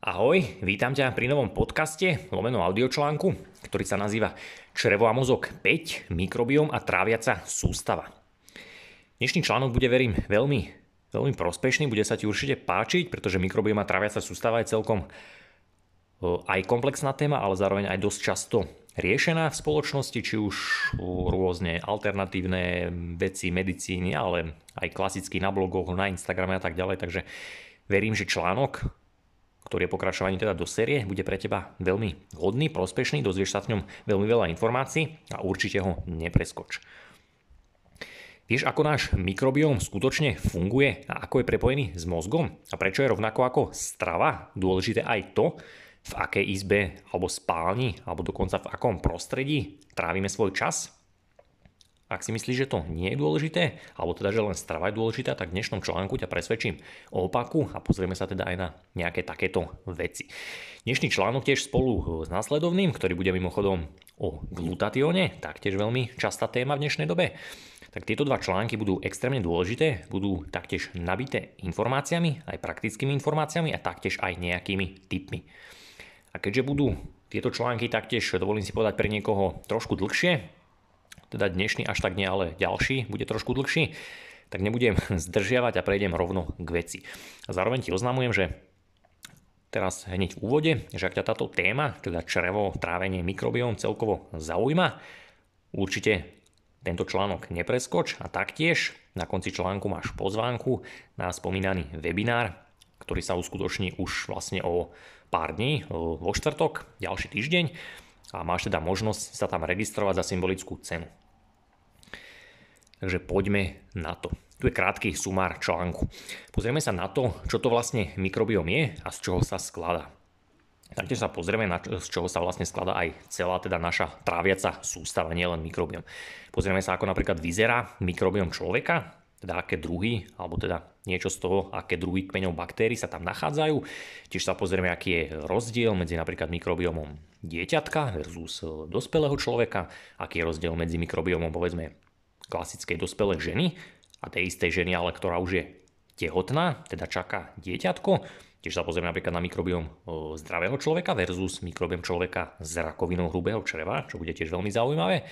Ahoj, vítam ťa pri novom podcaste, lomeno audiočlánku, ktorý sa nazýva Črevo a mozog 5, mikrobióm a tráviaca sústava. Dnešný článok bude, verím, veľmi, veľmi prospešný, bude sa ti určite páčiť, pretože mikrobióm a tráviaca sústava je celkom aj komplexná téma, ale zároveň aj dosť často riešená v spoločnosti, či už rôzne alternatívne veci medicíny, ale aj klasicky na blogoch, na Instagrame a tak ďalej. Takže verím, že článok ktorý je pokračovaní teda do série, bude pre teba veľmi hodný, prospešný, dozvieš sa v ňom veľmi veľa informácií a určite ho nepreskoč. Vieš, ako náš mikrobióm skutočne funguje a ako je prepojený s mozgom? A prečo je rovnako ako strava dôležité aj to, v akej izbe alebo spálni alebo dokonca v akom prostredí trávime svoj čas? Ak si myslíš, že to nie je dôležité, alebo teda, že len strava je dôležitá, tak v dnešnom článku ťa presvedčím o opaku a pozrieme sa teda aj na nejaké takéto veci. Dnešný článok tiež spolu s následovným, ktorý bude mimochodom o glutatióne, taktiež veľmi častá téma v dnešnej dobe. Tak tieto dva články budú extrémne dôležité, budú taktiež nabité informáciami, aj praktickými informáciami a taktiež aj nejakými tipmi. A keďže budú tieto články taktiež, dovolím si povedať pre niekoho trošku dlhšie, teda dnešný až tak nie, ale ďalší bude trošku dlhší, tak nebudem zdržiavať a prejdem rovno k veci. A zároveň ti oznamujem, že teraz hneď v úvode, že ak ťa táto téma, teda črevo, trávenie, mikrobióm celkovo zaujíma, určite tento článok nepreskoč a taktiež na konci článku máš pozvánku na spomínaný webinár, ktorý sa uskutoční už vlastne o pár dní, vo štvrtok, ďalší týždeň a máš teda možnosť sa tam registrovať za symbolickú cenu. Takže poďme na to. Tu je krátky sumár článku. Pozrieme sa na to, čo to vlastne mikrobióm je a z čoho sa skladá. Taktiež sa pozrieme, na, z čoho sa vlastne skladá aj celá teda naša tráviaca sústava, nielen mikrobióm. Pozrieme sa, ako napríklad vyzerá mikrobióm človeka, teda aké druhy, alebo teda niečo z toho, aké druhy kmeňov baktérií sa tam nachádzajú. Tiež sa pozrieme, aký je rozdiel medzi napríklad mikrobiomom dieťatka versus dospelého človeka, aký je rozdiel medzi mikrobiomom povedzme klasickej dospelej ženy a tej istej ženy, ale ktorá už je tehotná, teda čaká dieťatko. Tiež sa pozrieme napríklad na mikrobiom zdravého človeka versus mikrobiom človeka s rakovinou hrubého čreva, čo bude tiež veľmi zaujímavé.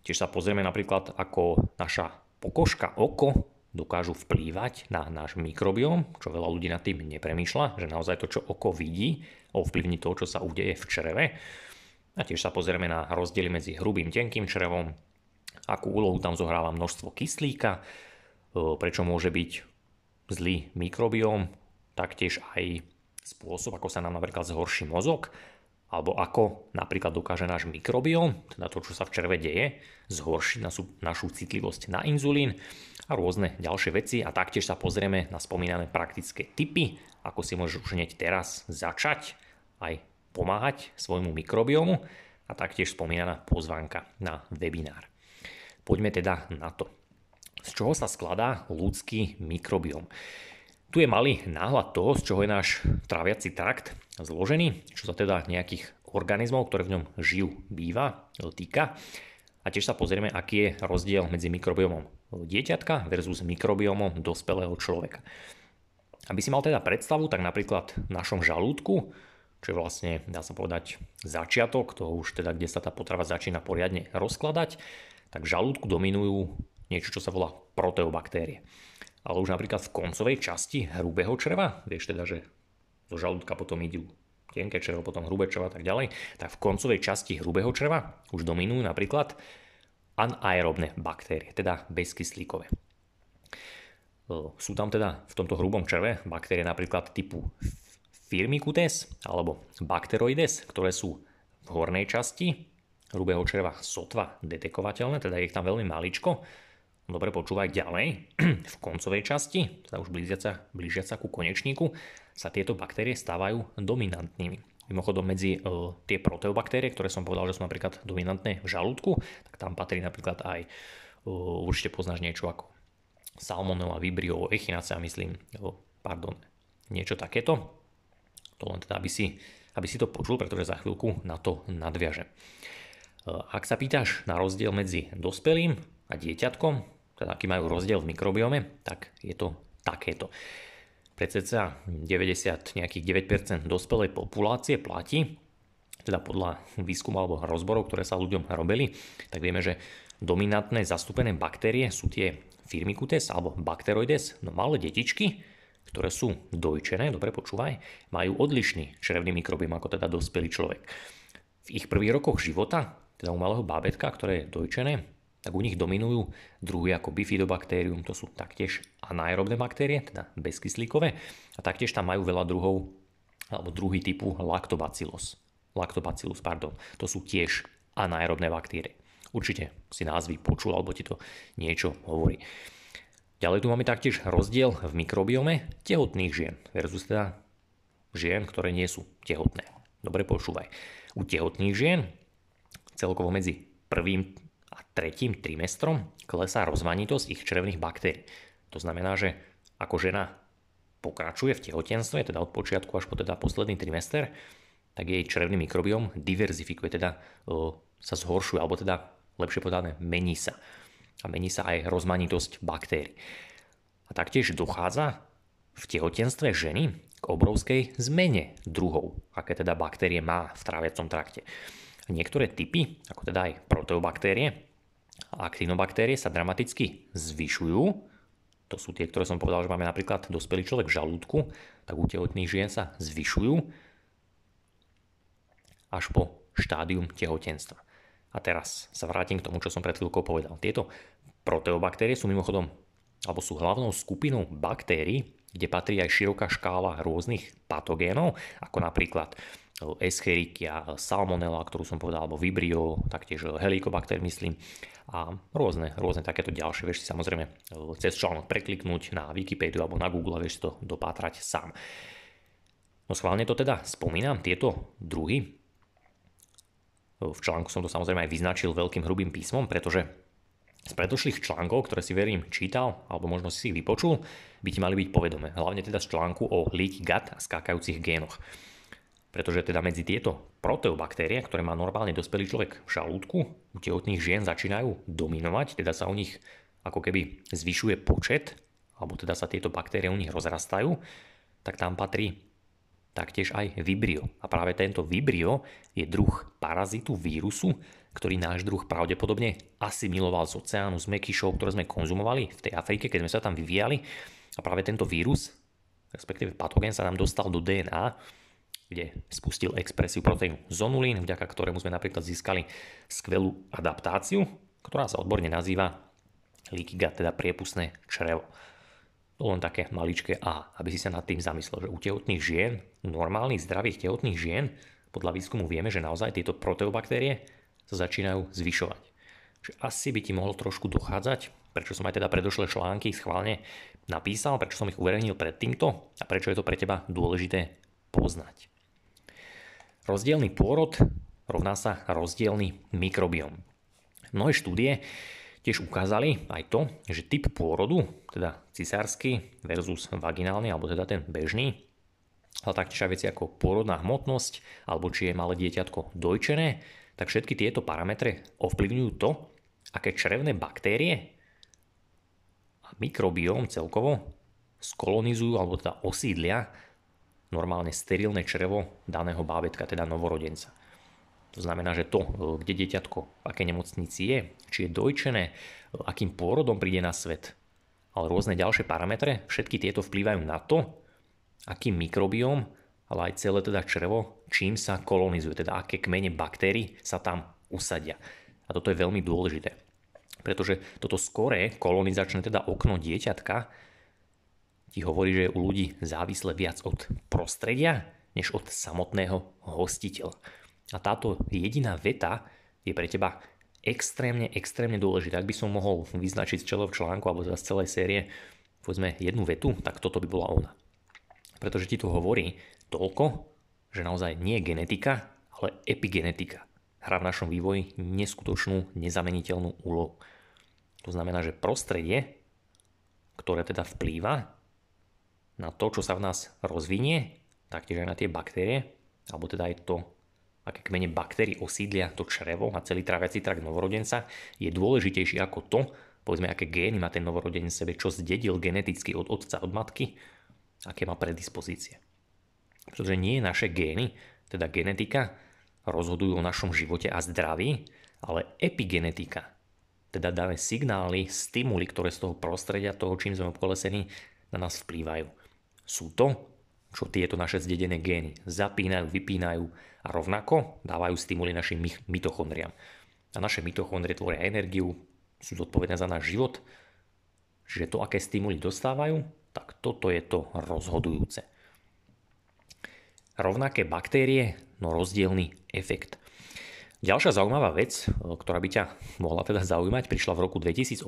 Tiež sa pozrieme napríklad, ako naša pokožka, oko dokážu vplývať na náš mikrobióm, čo veľa ľudí nad tým nepremýšľa, že naozaj to, čo oko vidí, ovplyvní to, čo sa udeje v čreve. A tiež sa pozrieme na rozdiely medzi hrubým, tenkým črevom, akú úlohu tam zohráva množstvo kyslíka, prečo môže byť zlý mikrobióm, taktiež aj spôsob, ako sa nám napríklad zhorší mozog, alebo ako napríklad dokáže náš mikrobióm, teda to, čo sa v červe deje, zhoršiť našu, našu citlivosť na inzulín a rôzne ďalšie veci a taktiež sa pozrieme na spomínané praktické typy, ako si môžeš už hneď teraz začať aj pomáhať svojmu mikrobiomu a taktiež spomínaná pozvánka na webinár. Poďme teda na to. Z čoho sa skladá ľudský mikrobióm? Tu je malý náhľad toho, z čoho je náš tráviaci trakt zložený, čo sa teda nejakých organizmov, ktoré v ňom žijú, býva, týka. A tiež sa pozrieme, aký je rozdiel medzi mikrobiomom dieťatka versus mikrobiomom dospelého človeka. Aby si mal teda predstavu, tak napríklad v našom žalúdku, čo je vlastne, dá sa povedať, začiatok toho už teda, kde sa tá potrava začína poriadne rozkladať, tak v žalúdku dominujú niečo, čo sa volá proteobaktérie. Ale už napríklad v koncovej časti hrubého čreva, vieš teda, že zo žalúdka potom idú tenké črevo, potom hrubé črevo a tak ďalej, tak v koncovej časti hrubého čreva už dominujú napríklad anaerobné baktérie, teda bezkyslíkové. Sú tam teda v tomto hrubom čreve baktérie napríklad typu Firmicutes alebo Bacteroides, ktoré sú v hornej časti hrubého čreva sotva detekovateľné, teda je ich tam veľmi maličko. Dobre, počúvaj ďalej. V koncovej časti, teda už blížiaca, blížiaca ku konečníku, sa tieto baktérie stávajú dominantnými. Mimochodom medzi e, tie proteobaktérie, ktoré som povedal, že sú napríklad dominantné v žalúdku, tak tam patrí napríklad aj, e, určite poznáš niečo ako salmonella, vibrio, echinacea, myslím, e, pardon, niečo takéto. To len teda, aby si, aby si to počul, pretože za chvíľku na to nadviaže. Ak sa pýtaš na rozdiel medzi dospelým a dieťatkom, teda aký majú rozdiel v mikrobiome, tak je to takéto. pre cca 90 nejakých 9% dospelej populácie platí, teda podľa výskumu alebo rozborov, ktoré sa ľuďom robili, tak vieme, že dominantné zastúpené baktérie sú tie Firmicutes alebo Bacteroides, no malé detičky, ktoré sú dojčené, dobre počúvaj, majú odlišný črevný mikrobiom ako teda dospelý človek. V ich prvých rokoch života, teda u malého bábetka, ktoré je dojčené, tak u nich dominujú druhy ako bifidobakterium, to sú taktiež anaerobné baktérie, teda bezkyslíkové, a taktiež tam majú veľa druhov, alebo druhy typu lactobacillus. Lactobacillus, pardon. To sú tiež anaerobné baktérie. Určite si názvy počul, alebo ti to niečo hovorí. Ďalej tu máme taktiež rozdiel v mikrobiome tehotných žien versus teda žien, ktoré nie sú tehotné. Dobre počúvaj. U tehotných žien celkovo medzi prvým a tretím trimestrom klesá rozmanitosť ich črevných baktérií. To znamená, že ako žena pokračuje v tehotenstve, teda od počiatku až po teda posledný trimester, tak jej črevný mikrobiom diverzifikuje, teda o, sa zhoršuje, alebo teda lepšie povedané mení sa a mení sa aj rozmanitosť baktérií. A taktiež dochádza v tehotenstve ženy k obrovskej zmene druhov, aké teda baktérie má v tráviacom trakte. Niektoré typy, ako teda aj proteobaktérie a aktinobaktérie sa dramaticky zvyšujú. To sú tie, ktoré som povedal, že máme napríklad dospelý človek v žalúdku, tak u tehotných žien sa zvyšujú až po štádium tehotenstva. A teraz sa vrátim k tomu, čo som pred chvíľkou povedal. Tieto proteobaktérie sú mimochodom, alebo sú hlavnou skupinou baktérií, kde patrí aj široká škála rôznych patogénov, ako napríklad Escherichia, Salmonella, ktorú som povedal, alebo Vibrio, taktiež Helicobacter myslím a rôzne, rôzne takéto ďalšie. Vieš si samozrejme cez článok prekliknúť na Wikipédiu alebo na Google a vieš to dopátrať sám. No schválne to teda spomínam, tieto druhy v článku som to samozrejme aj vyznačil veľkým hrubým písmom, pretože z predošlých článkov, ktoré si verím čítal, alebo možno si ich vypočul, by ti mali byť povedomé. Hlavne teda z článku o leaky gut a skákajúcich génoch. Pretože teda medzi tieto proteobaktérie, ktoré má normálne dospelý človek v žalúdku, u tehotných žien začínajú dominovať, teda sa u nich ako keby zvyšuje počet, alebo teda sa tieto baktérie u nich rozrastajú, tak tam patrí taktiež aj vibrio. A práve tento vibrio je druh parazitu vírusu, ktorý náš druh pravdepodobne asimiloval z oceánu, z mekyšov, ktoré sme konzumovali v tej Afrike, keď sme sa tam vyvíjali. A práve tento vírus, respektíve patogén, sa nám dostal do DNA, kde spustil expresiu proteínu zonulín, vďaka ktorému sme napríklad získali skvelú adaptáciu, ktorá sa odborne nazýva gut, teda priepustné črevo. To len také maličké A, aby si sa nad tým zamyslel, že u tehotných žien, normálnych zdravých tehotných žien, podľa výskumu vieme, že naozaj tieto proteobaktérie sa začínajú zvyšovať. Že asi by ti mohol trošku dochádzať, prečo som aj teda predošlé články schválne napísal, prečo som ich uverejnil pred týmto a prečo je to pre teba dôležité poznať. Rozdielný pôrod rovná sa rozdielný mikrobiom. Mnohé štúdie tiež ukázali aj to, že typ pôrodu, teda cisársky versus vaginálny, alebo teda ten bežný, ale taktiež aj veci ako pôrodná hmotnosť, alebo či je malé dieťatko dojčené, tak všetky tieto parametre ovplyvňujú to, aké črevné baktérie a mikrobióm celkovo skolonizujú alebo teda osídlia normálne sterilné črevo daného bábetka, teda novorodenca. To znamená, že to, kde dieťatko, v akej nemocnici je, či je dojčené, akým pôrodom príde na svet, ale rôzne ďalšie parametre, všetky tieto vplývajú na to, aký mikrobióm, ale aj celé teda črevo, čím sa kolonizuje, teda aké kmene baktérií sa tam usadia. A toto je veľmi dôležité. Pretože toto skoré kolonizačné teda okno dieťatka ti hovorí, že je u ľudí závislé viac od prostredia, než od samotného hostiteľa. A táto jediná veta je pre teba extrémne, extrémne dôležitá. Ak by som mohol vyznačiť z v článku alebo z celej série povedzme jednu vetu, tak toto by bola ona. Pretože ti tu hovorí toľko, že naozaj nie genetika, ale epigenetika hrá v našom vývoji neskutočnú, nezameniteľnú úlohu. To znamená, že prostredie, ktoré teda vplýva na to, čo sa v nás rozvinie, taktiež aj na tie baktérie, alebo teda aj to, aké kmene baktérií osídlia to črevo a celý tráviaci trakt novorodenca, je dôležitejší ako to, povedzme, aké gény má ten novorodenec sebe, čo zdedil geneticky od otca, od matky, aké má predispozície. Pretože nie naše gény, teda genetika, rozhodujú o našom živote a zdraví, ale epigenetika, teda dáme signály, stimuly, ktoré z toho prostredia, toho, čím sme obkolesení, na nás vplývajú. Sú to, čo tieto naše zdedené gény zapínajú, vypínajú a rovnako dávajú stimuly našim mitochondriám. A naše mitochondrie tvoria energiu, sú zodpovedné za náš život, čiže to, aké stimuly dostávajú, tak toto je to rozhodujúce. Rovnaké baktérie, no rozdielný efekt. Ďalšia zaujímavá vec, ktorá by ťa mohla teda zaujímať, prišla v roku 2018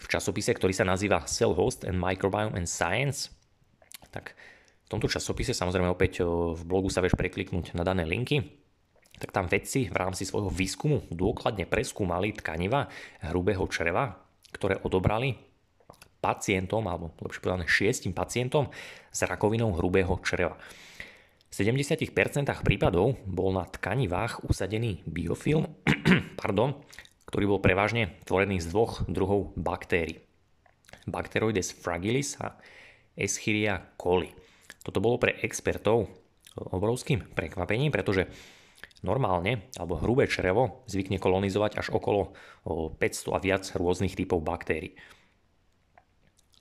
v časopise, ktorý sa nazýva Cell Host and Microbiome and Science. Tak v tomto časopise, samozrejme opäť v blogu sa vieš prekliknúť na dané linky, tak tam vedci v rámci svojho výskumu dôkladne preskúmali tkaniva hrubého čreva, ktoré odobrali pacientom, alebo lepšie povedané šiestim pacientom s rakovinou hrubého čreva. V 70% prípadov bol na tkanivách usadený biofilm, pardon, ktorý bol prevažne tvorený z dvoch druhov baktérií. Bacteroides fragilis a Escherichia coli. Toto bolo pre expertov obrovským prekvapením, pretože normálne, alebo hrubé črevo zvykne kolonizovať až okolo 500 a viac rôznych typov baktérií.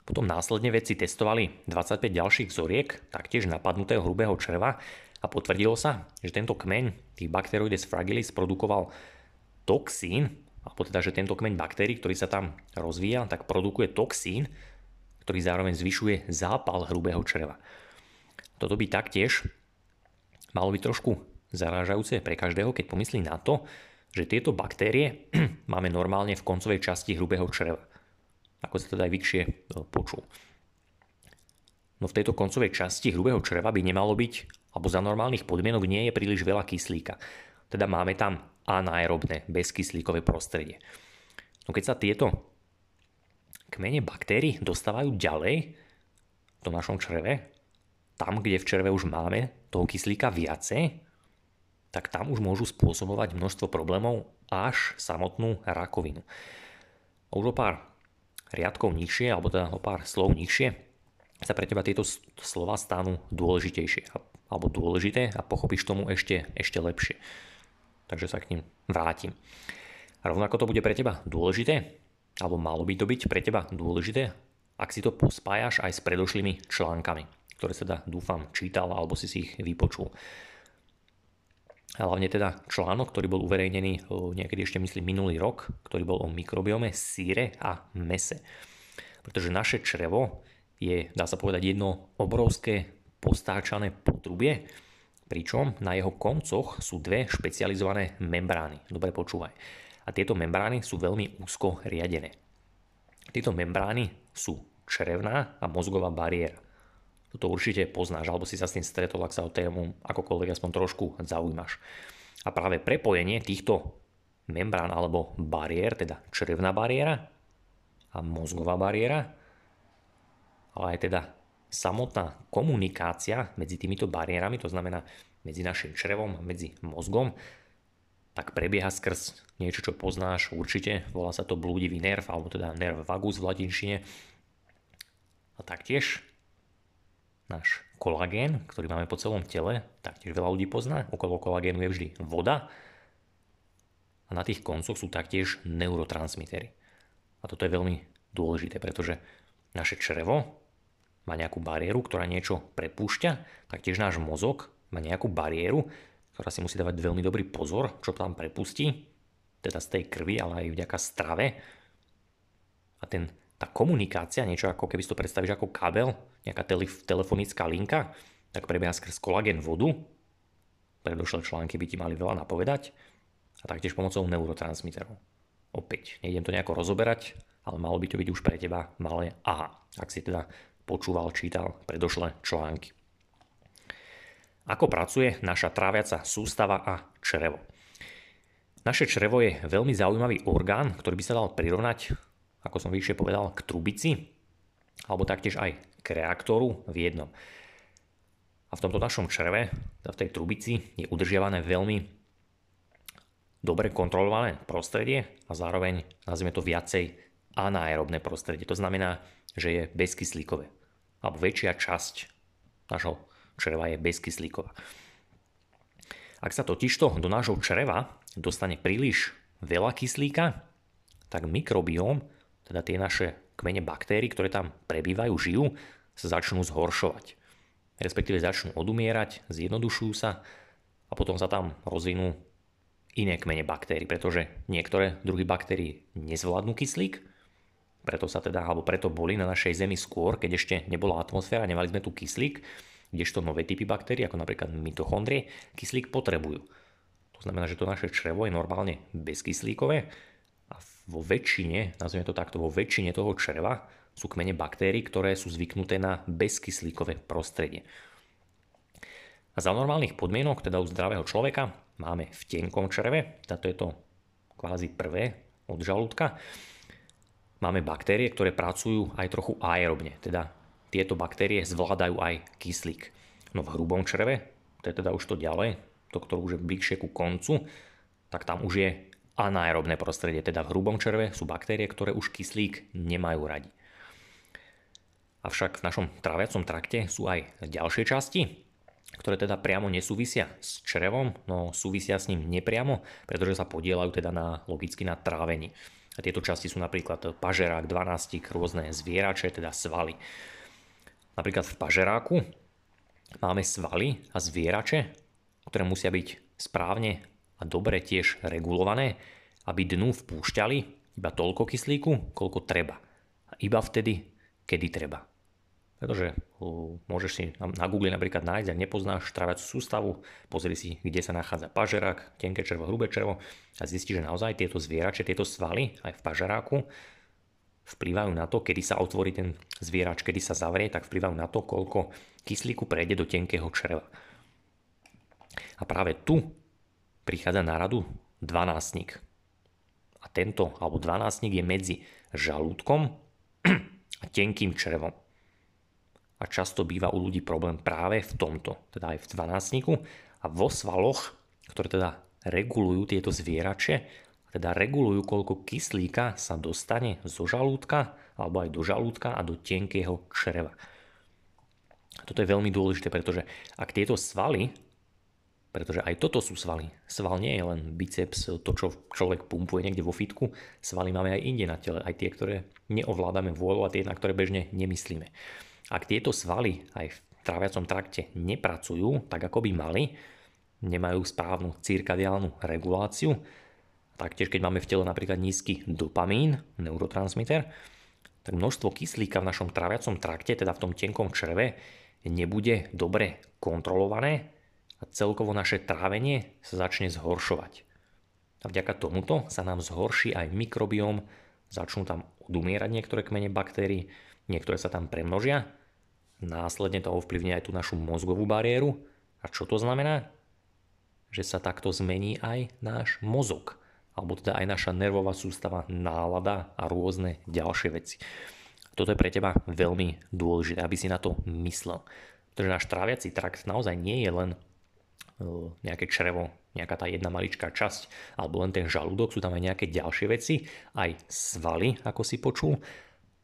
Potom následne vedci testovali 25 ďalších vzoriek, taktiež napadnutého hrubého čreva a potvrdilo sa, že tento kmeň tých Bacteroides fragilis produkoval toxín, alebo teda, že tento kmeň baktérií, ktorý sa tam rozvíja, tak produkuje toxín, ktorý zároveň zvyšuje zápal hrubého čreva. Toto by taktiež malo byť trošku zarážajúce pre každého, keď pomyslí na to, že tieto baktérie máme normálne v koncovej časti hrubého čreva ako sa teda aj vyššie e, počul. No v tejto koncovej časti hrubého čreva by nemalo byť, alebo za normálnych podmienok nie je príliš veľa kyslíka. Teda máme tam anaerobné, bezkyslíkové prostredie. No keď sa tieto kmene baktérií dostávajú ďalej tom našom čreve, tam, kde v červe už máme toho kyslíka viacej, tak tam už môžu spôsobovať množstvo problémov až samotnú rakovinu. Už o pár riadkov nižšie, alebo teda o pár slov nižšie, sa pre teba tieto slova stanú dôležitejšie alebo dôležité a pochopíš tomu ešte, ešte lepšie. Takže sa k ním vrátim. A rovnako to bude pre teba dôležité, alebo malo by to byť pre teba dôležité, ak si to pospájaš aj s predošlými článkami, ktoré sa dúfam čítal alebo si si ich vypočul. A hlavne teda článok, ktorý bol uverejnený niekedy ešte myslím minulý rok, ktorý bol o mikrobiome, síre a mese. Pretože naše črevo je, dá sa povedať, jedno obrovské postáčané potrubie, pričom na jeho koncoch sú dve špecializované membrány. Dobre počúvaj. A tieto membrány sú veľmi úzko riadené. Tieto membrány sú črevná a mozgová bariéra. Toto určite poznáš, alebo si sa s tým stretol, ak sa o tému akokoľvek aspoň trošku zaujímaš. A práve prepojenie týchto membrán alebo bariér, teda črevná bariéra a mozgová bariéra, ale aj teda samotná komunikácia medzi týmito bariérami, to znamená medzi našim črevom a medzi mozgom, tak prebieha skrz niečo, čo poznáš určite, volá sa to blúdivý nerv, alebo teda nerv vagus v latinčine. A taktiež náš kolagén, ktorý máme po celom tele, taktiež veľa ľudí pozná. Okolo kolagénu je vždy voda a na tých koncoch sú taktiež neurotransmitery. A toto je veľmi dôležité, pretože naše črevo má nejakú bariéru, ktorá niečo prepúšťa, taktiež náš mozog má nejakú bariéru, ktorá si musí dávať veľmi dobrý pozor, čo tam prepustí, teda z tej krvi, ale aj vďaka strave. A ten tá komunikácia, niečo ako keby si to predstavíš ako kabel, nejaká tele- telefonická linka, tak prebieha skrz kolagén vodu. Predošlé články by ti mali veľa napovedať. A taktiež pomocou neurotransmiterov. Opäť, nejdem to nejako rozoberať, ale malo by to byť už pre teba malé aha, ak si teda počúval, čítal predošlé články. Ako pracuje naša tráviaca sústava a črevo? Naše črevo je veľmi zaujímavý orgán, ktorý by sa dal prirovnať ako som vyššie povedal, k trubici, alebo taktiež aj k reaktoru v jednom. A v tomto našom čreve, v tej trubici, je udržiavané veľmi dobre kontrolované prostredie a zároveň, nazvime to viacej, anaerobné prostredie. To znamená, že je bezkyslíkové. alebo väčšia časť nášho čreva je bezkyslíková. Ak sa totižto do nášho čreva dostane príliš veľa kyslíka, tak mikrobióm, teda tie naše kmene baktérií, ktoré tam prebývajú, žijú, sa začnú zhoršovať. Respektíve začnú odumierať, zjednodušujú sa a potom sa tam rozvinú iné kmene baktérií, pretože niektoré druhy baktérií nezvládnu kyslík, preto sa teda, alebo preto boli na našej Zemi skôr, keď ešte nebola atmosféra, nemali sme tu kyslík, kdežto nové typy baktérií, ako napríklad mitochondrie, kyslík potrebujú. To znamená, že to naše črevo je normálne bezkyslíkové vo väčšine, nazvime to takto, vo väčšine toho čreva sú kmene baktérií, ktoré sú zvyknuté na bezkyslíkové prostredie. A za normálnych podmienok, teda u zdravého človeka, máme v tenkom čreve, táto je to kvázi prvé od žalúdka, máme baktérie, ktoré pracujú aj trochu aerobne, teda tieto baktérie zvládajú aj kyslík. No v hrubom čreve, to je teda už to ďalej, to, ktoré už je bližšie ku koncu, tak tam už je anaerobné prostredie, teda v hrubom červe sú baktérie, ktoré už kyslík nemajú radi. Avšak v našom tráviacom trakte sú aj ďalšie časti, ktoré teda priamo nesúvisia s črevom, no súvisia s ním nepriamo, pretože sa podielajú teda na, logicky na trávení. A tieto časti sú napríklad pažerák, 12, rôzne zvierače, teda svaly. Napríklad v pažeráku máme svaly a zvierače, ktoré musia byť správne a dobre tiež regulované, aby dnu vpúšťali iba toľko kyslíku, koľko treba. A iba vtedy, kedy treba. Pretože môžeš si na Google napríklad nájsť, ak nepoznáš tráviacu sústavu, pozri si, kde sa nachádza pažerák, tenké červo, hrubé červo a zistíš, že naozaj tieto zvierače, tieto svaly aj v pažeráku vplyvajú na to, kedy sa otvorí ten zvierač, kedy sa zavrie, tak vplyvajú na to, koľko kyslíku prejde do tenkého čreva. A práve tu prichádza na radu dvanáctnik. A tento, alebo dvanáctnik je medzi žalúdkom a tenkým črevom. A často býva u ľudí problém práve v tomto, teda aj v dvanáctniku a vo svaloch, ktoré teda regulujú tieto zvierače teda regulujú, koľko kyslíka sa dostane zo žalúdka alebo aj do žalúdka a do tenkého čreva. Toto je veľmi dôležité, pretože ak tieto svaly, pretože aj toto sú svaly, sval nie je len biceps, to čo človek pumpuje niekde vo fitku, svaly máme aj inde na tele, aj tie, ktoré neovládame vôľu a tie, na ktoré bežne nemyslíme. Ak tieto svaly aj v tráviacom trakte nepracujú tak, ako by mali, nemajú správnu cirkadiálnu reguláciu, Taktiež keď máme v tele napríklad nízky dopamín, neurotransmiter, tak množstvo kyslíka v našom tráviacom trakte, teda v tom tenkom čreve, nebude dobre kontrolované a celkovo naše trávenie sa začne zhoršovať. A vďaka tomuto sa nám zhorší aj mikrobióm, začnú tam odumierať niektoré kmene baktérií, niektoré sa tam premnožia, následne to ovplyvní aj tú našu mozgovú bariéru. A čo to znamená? Že sa takto zmení aj náš mozog alebo teda aj naša nervová sústava, nálada a rôzne ďalšie veci. Toto je pre teba veľmi dôležité, aby si na to myslel. Pretože náš tráviaci trakt naozaj nie je len nejaké črevo, nejaká tá jedna maličká časť, alebo len ten žalúdok, sú tam aj nejaké ďalšie veci, aj svaly, ako si počul.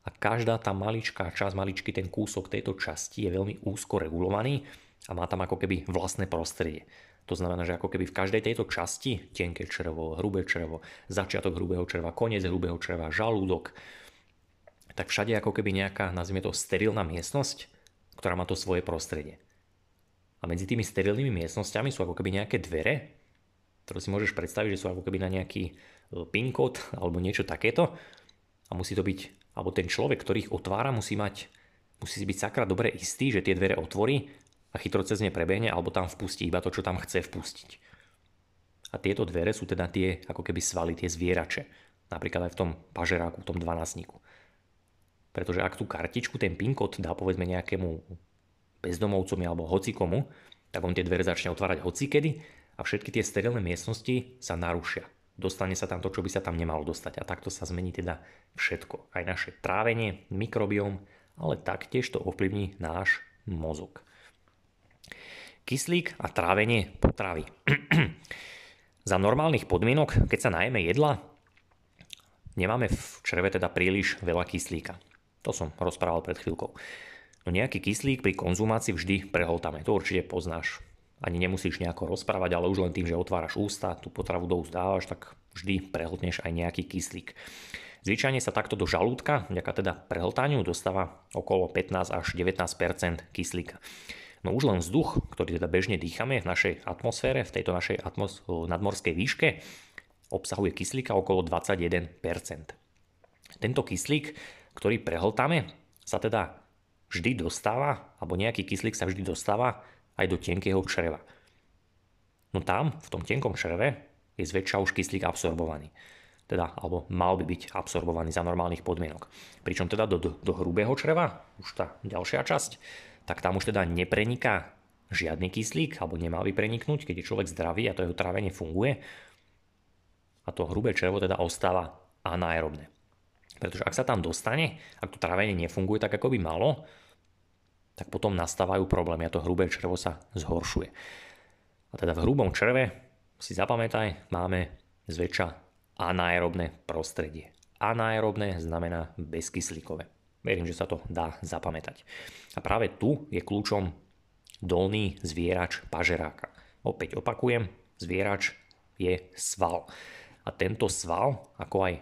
A každá tá maličká časť, maličký ten kúsok tejto časti je veľmi úzko regulovaný a má tam ako keby vlastné prostredie. To znamená, že ako keby v každej tejto časti, tenké črevo, hrubé črevo, začiatok hrubého čreva, koniec hrubého čreva, žalúdok, tak všade ako keby nejaká, nazvime to, sterilná miestnosť, ktorá má to svoje prostredie. A medzi tými sterilnými miestnosťami sú ako keby nejaké dvere, ktoré si môžeš predstaviť, že sú ako keby na nejaký e, PIN kód alebo niečo takéto. A musí to byť, alebo ten človek, ktorý ich otvára, musí mať, musí si byť sakra dobre istý, že tie dvere otvorí a chytro cez ne prebehne alebo tam vpustí iba to, čo tam chce vpustiť. A tieto dvere sú teda tie ako keby svaly, tie zvierače. Napríklad aj v tom pažeráku, v tom dvanásniku. Pretože ak tú kartičku, ten PIN kód dá povedzme nejakému bezdomovcovi alebo hocikomu, tak on tie dvere začne otvárať hocikedy a všetky tie sterilné miestnosti sa narušia. Dostane sa tam to, čo by sa tam nemalo dostať. A takto sa zmení teda všetko. Aj naše trávenie, mikrobióm, ale taktiež to ovplyvní náš mozog kyslík a trávenie potravy. Za normálnych podmienok, keď sa najeme jedla, nemáme v čreve teda príliš veľa kyslíka. To som rozprával pred chvíľkou. No nejaký kyslík pri konzumácii vždy prehltáme, to určite poznáš. Ani nemusíš nejako rozprávať, ale už len tým, že otváraš ústa, tú potravu do úst dávaš, tak vždy prehltneš aj nejaký kyslík. Zvyčajne sa takto do žalúdka, vďaka teda prehltaniu, dostáva okolo 15 až 19% kyslíka. No už len vzduch, ktorý teda bežne dýchame v našej atmosfére, v tejto našej atmos- nadmorskej výške, obsahuje kyslíka okolo 21% Tento kyslík, ktorý prehltáme, sa teda vždy dostáva, alebo nejaký kyslík sa vždy dostáva aj do tenkého čreva. No tam, v tom tenkom čreve, je zväčša už kyslík absorbovaný teda, alebo mal by byť absorbovaný za normálnych podmienok. Pričom teda do, do, do hrubého čreva, už tá ďalšia časť, tak tam už teda nepreniká žiadny kyslík, alebo nemal by preniknúť, keď je človek zdravý a to jeho trávenie funguje. A to hrubé črevo teda ostáva anaerobné. Pretože ak sa tam dostane, ak to trávenie nefunguje tak, ako by malo, tak potom nastávajú problémy a to hrubé črevo sa zhoršuje. A teda v hrubom čreve si zapamätaj, máme zväčša anaerobné prostredie. Anaerobné znamená bezkyslíkové. Verím, že sa to dá zapamätať. A práve tu je kľúčom dolný zvierač pažeráka. Opäť opakujem, zvierač je sval. A tento sval, ako aj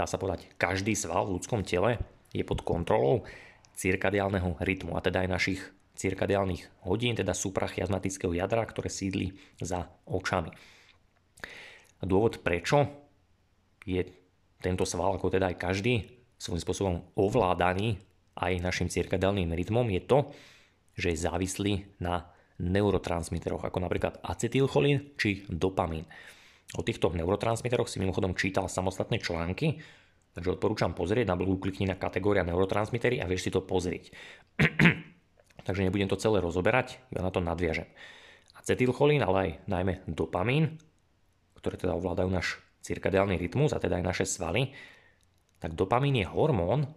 dá sa povedať každý sval v ľudskom tele, je pod kontrolou cirkadiálneho rytmu, a teda aj našich cirkadiálnych hodín, teda suprachiasmatického jadra, ktoré sídli za očami. A dôvod prečo je tento sval, ako teda aj každý, svojím spôsobom ovládaný aj našim cirkadiálnym rytmom, je to, že je závislý na neurotransmiteroch, ako napríklad acetylcholín či dopamín. O týchto neurotransmiteroch si mimochodom čítal samostatné články, takže odporúčam pozrieť, na blogu klikni na kategória neurotransmitery a vieš si to pozrieť. takže nebudem to celé rozoberať, ja na to nadviažem. Acetylcholín, ale aj najmä dopamín, ktoré teda ovládajú náš cirkadiálny rytmus, a teda aj naše svaly, tak dopamín je hormón,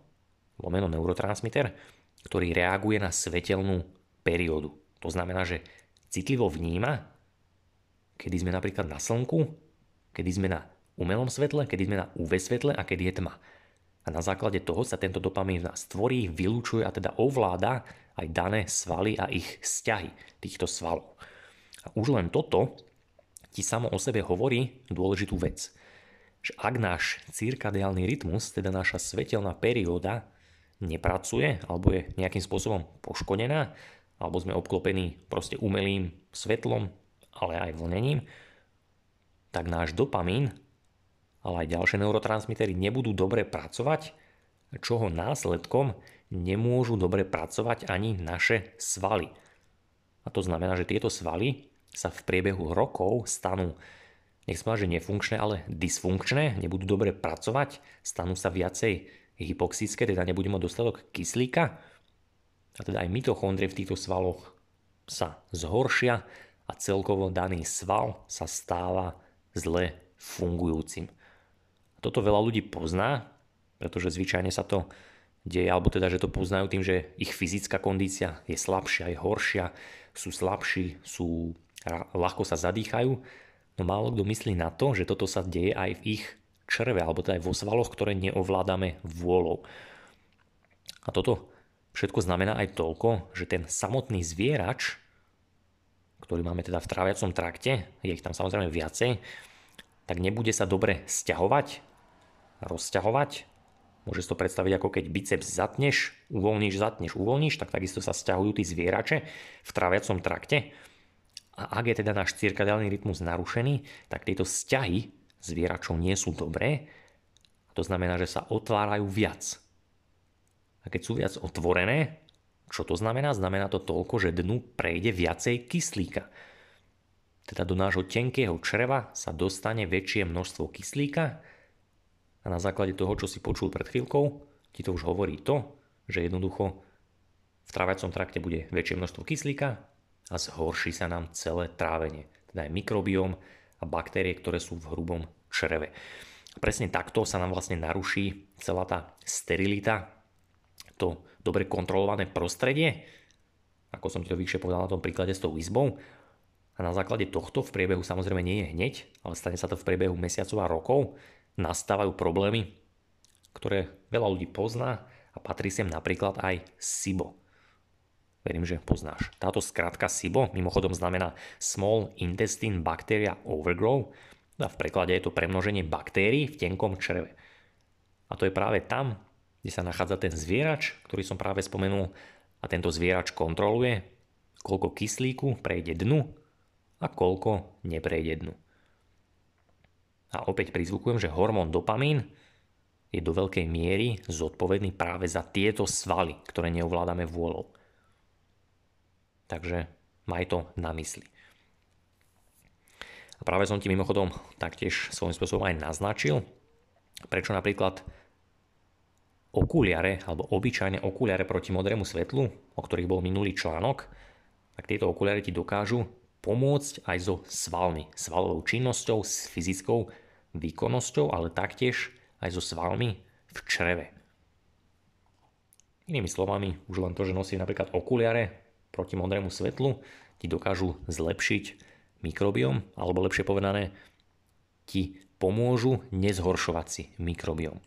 lomeno neurotransmiter, ktorý reaguje na svetelnú periódu. To znamená, že citlivo vníma, kedy sme napríklad na slnku, kedy sme na umelom svetle, kedy sme na UV svetle a kedy je tma. A na základe toho sa tento dopamín v nás tvorí, vylúčuje a teda ovláda aj dané svaly a ich vzťahy týchto svalov. A už len toto ti samo o sebe hovorí dôležitú vec. Že ak náš cirkadiálny rytmus, teda naša svetelná perióda, nepracuje alebo je nejakým spôsobom poškodená, alebo sme obklopení proste umelým svetlom, ale aj vlnením, tak náš dopamín, ale aj ďalšie neurotransmitery nebudú dobre pracovať, čoho následkom nemôžu dobre pracovať ani naše svaly. A to znamená, že tieto svaly sa v priebehu rokov stanú nechcem že nefunkčné, ale dysfunkčné, nebudú dobre pracovať, stanú sa viacej hypoxické, teda nebudú mať dostatok kyslíka a teda aj mitochondrie v týchto svaloch sa zhoršia a celkovo daný sval sa stáva zle fungujúcim. Toto veľa ľudí pozná, pretože zvyčajne sa to deje, alebo teda, že to poznajú tým, že ich fyzická kondícia je slabšia, je horšia, sú slabší, sú ľahko sa zadýchajú, no málo kto myslí na to, že toto sa deje aj v ich črve, alebo teda aj vo svaloch, ktoré neovládame vôľou. A toto všetko znamená aj toľko, že ten samotný zvierač, ktorý máme teda v tráviacom trakte, je ich tam samozrejme viacej, tak nebude sa dobre stiahovať, rozťahovať. Môže si to predstaviť ako keď biceps zatneš, uvoľníš, zatneš, uvoľníš, tak takisto sa stiahujú tí zvierače v tráviacom trakte a ak je teda náš cirkadiálny rytmus narušený, tak tieto vzťahy zvieračov nie sú dobré. To znamená, že sa otvárajú viac. A keď sú viac otvorené, čo to znamená? Znamená to toľko, že dnu prejde viacej kyslíka. Teda do nášho tenkého čreva sa dostane väčšie množstvo kyslíka a na základe toho, čo si počul pred chvíľkou, ti to už hovorí to, že jednoducho v tráviacom trakte bude väčšie množstvo kyslíka a zhorší sa nám celé trávenie, teda aj mikrobióm a baktérie, ktoré sú v hrubom čreve. Presne takto sa nám vlastne naruší celá tá sterilita, to dobre kontrolované prostredie, ako som ti to vyššie povedal na tom príklade s tou izbou. A na základe tohto v priebehu samozrejme nie je hneď, ale stane sa to v priebehu mesiacov a rokov, nastávajú problémy, ktoré veľa ľudí pozná a patrí sem napríklad aj SIBO. verím, že poznáš. Táto skratka SIBO mimochodom znamená Small Intestine Bacteria Overgrow a v preklade je to premnoženie baktérií v tenkom čreve. A to je práve tam, kde sa nachádza ten zvierač, ktorý som práve spomenul a tento zvierač kontroluje, koľko kyslíku prejde dnu a koľko neprejde dnu. A opäť prizvukujem, že hormón dopamín je do veľkej miery zodpovedný práve za tieto svaly, ktoré neovládame vôľou. Takže maj to na mysli. A práve som ti mimochodom taktiež svojím spôsobom aj naznačil, prečo napríklad okuliare alebo obyčajné okuliare proti modrému svetlu, o ktorých bol minulý článok, tak tieto okuliare ti dokážu pomôcť aj so svalmi, svalovou činnosťou, s fyzickou výkonnosťou, ale taktiež aj so svalmi v čreve. Inými slovami, už len to, že nosí napríklad okuliare proti modrému svetlu, ti dokážu zlepšiť mikrobiom, alebo lepšie povedané, ti pomôžu nezhoršovať si mikrobiom.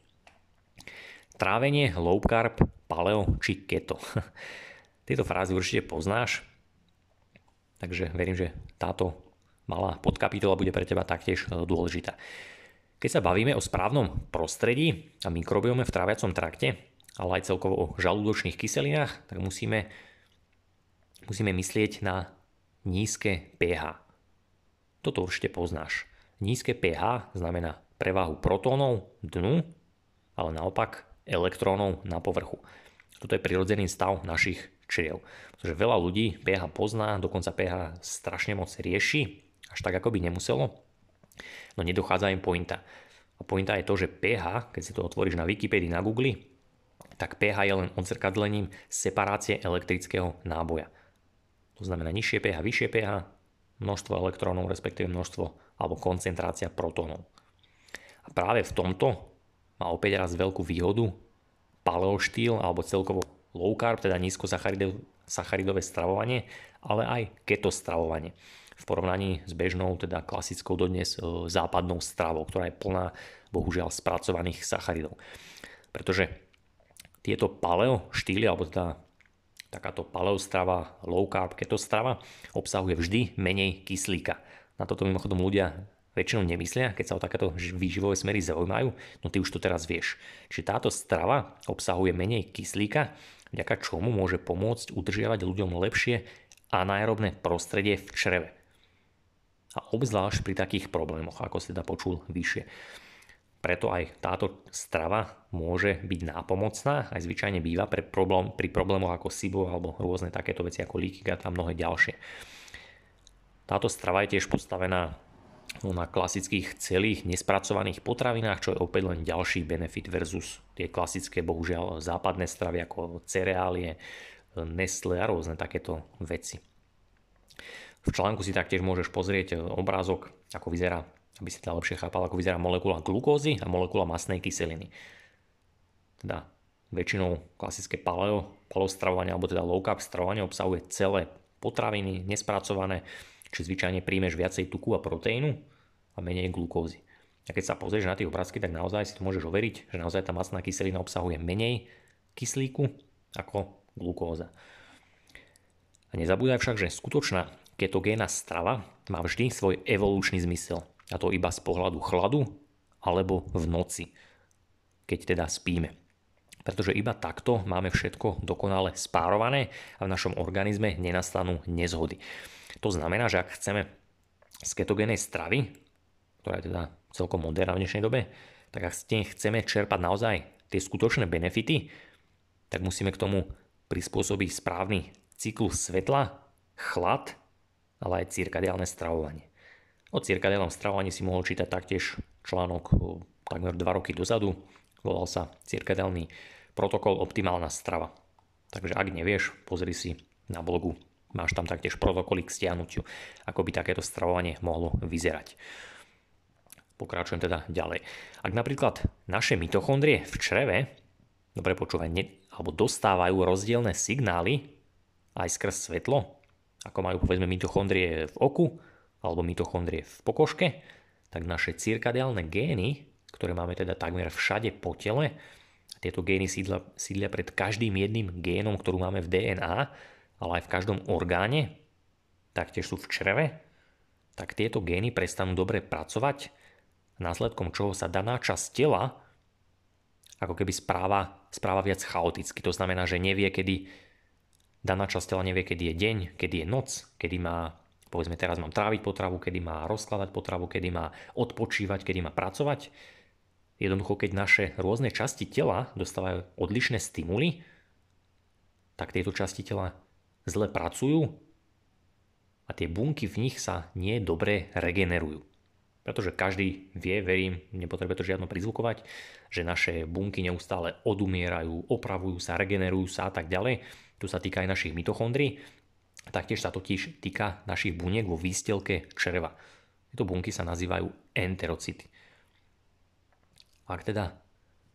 Trávenie, low carb, paleo či keto. Tieto frázy určite poznáš, takže verím, že táto malá podkapitola bude pre teba taktiež dôležitá. Keď sa bavíme o správnom prostredí a mikrobiome v tráviacom trakte, ale aj celkovo o žalúdočných kyselinách, tak musíme, musíme myslieť na nízke pH. Toto určite poznáš. Nízke pH znamená prevahu protónov dnu, ale naopak elektrónov na povrchu. Toto je prirodzený stav našich čriev. Pretože veľa ľudí pH pozná, dokonca pH strašne moc rieši, až tak ako by nemuselo, no nedochádza im pointa. A pointa je to, že pH, keď si to otvoríš na Wikipedii, na Google, tak pH je len odzrkadlením separácie elektrického náboja. To znamená nižšie pH, vyššie pH, množstvo elektrónov, respektíve množstvo alebo koncentrácia protónov. A práve v tomto má opäť raz veľkú výhodu paleo štýl alebo celkovo low carb, teda nízkosacharidové stravovanie, ale aj keto stravovanie v porovnaní s bežnou, teda klasickou dodnes e, západnou stravou, ktorá je plná bohužiaľ spracovaných sacharidov. Pretože tieto paleo štýly, alebo teda takáto paleo strava, low carb, keto strava obsahuje vždy menej kyslíka. Na toto mimochodom ľudia väčšinou nemyslia, keď sa o takéto výživové smery zaujímajú, no ty už to teraz vieš. Čiže táto strava obsahuje menej kyslíka, vďaka čomu môže pomôcť udržiavať ľuďom lepšie anaerobné prostredie v čreve. A obzvlášť pri takých problémoch, ako si teda počul vyššie. Preto aj táto strava môže byť nápomocná, aj zvyčajne býva pre problém, pri problémoch ako SIBO alebo rôzne takéto veci ako leaky a mnohé ďalšie. Táto strava je tiež postavená No, na klasických celých nespracovaných potravinách, čo je opäť len ďalší benefit versus tie klasické, bohužiaľ, západné stravy ako cereálie, Nestle a rôzne takéto veci. V článku si taktiež môžeš pozrieť obrázok, ako vyzerá, aby si to lepšie chápal, ako vyzerá molekula glukózy a molekula masnej kyseliny. Teda väčšinou klasické paleo, paleo stravovanie alebo teda low carb stravovanie obsahuje celé potraviny, nespracované, či zvyčajne príjmeš viacej tuku a proteínu a menej glukózy. A keď sa pozrieš na tie obrázky, tak naozaj si to môžeš overiť, že naozaj tá masná kyselina obsahuje menej kyslíku ako glukóza. A nezabúdaj však, že skutočná ketogénna strava má vždy svoj evolučný zmysel. A to iba z pohľadu chladu alebo v noci, keď teda spíme. Pretože iba takto máme všetko dokonale spárované a v našom organizme nenastanú nezhody. To znamená, že ak chceme z ketogénej stravy, ktorá je teda celkom moderná v dnešnej dobe, tak ak chceme čerpať naozaj tie skutočné benefity, tak musíme k tomu prispôsobiť správny cyklus svetla, chlad, ale aj cirkadiálne stravovanie. O cirkadiálnom stravovaní si mohol čítať taktiež článok takmer 2 roky dozadu. Volal sa cirkadiálny protokol optimálna strava. Takže ak nevieš, pozri si na blogu Máš tam taktiež protokoly k stiahnutiu, ako by takéto stravovanie mohlo vyzerať. Pokračujem teda ďalej. Ak napríklad naše mitochondrie v čreve, dobre počúvaj, ne, alebo dostávajú rozdielne signály aj skrz svetlo, ako majú povedzme mitochondrie v oku alebo mitochondrie v pokožke, tak naše cirkadiálne gény, ktoré máme teda takmer všade po tele, tieto gény sídlia, sídlia pred každým jedným génom, ktorú máme v DNA, ale aj v každom orgáne, taktiež sú v čreve, tak tieto gény prestanú dobre pracovať, následkom čoho sa daná časť tela ako keby správa, správa viac chaoticky. To znamená, že nevie, kedy daná časť tela nevie, kedy je deň, kedy je noc, kedy má, povedzme teraz mám tráviť potravu, kedy má rozkladať potravu, kedy má odpočívať, kedy má pracovať. Jednoducho, keď naše rôzne časti tela dostávajú odlišné stimuly, tak tieto časti tela zle pracujú a tie bunky v nich sa nie dobre regenerujú. Pretože každý vie, verím, nepotrebuje to žiadno prizvukovať, že naše bunky neustále odumierajú, opravujú sa, regenerujú sa a tak ďalej. Tu sa týka aj našich mitochondrií. Taktiež sa totiž týka našich buniek vo výstelke čreva. Tieto bunky sa nazývajú enterocity. Ak teda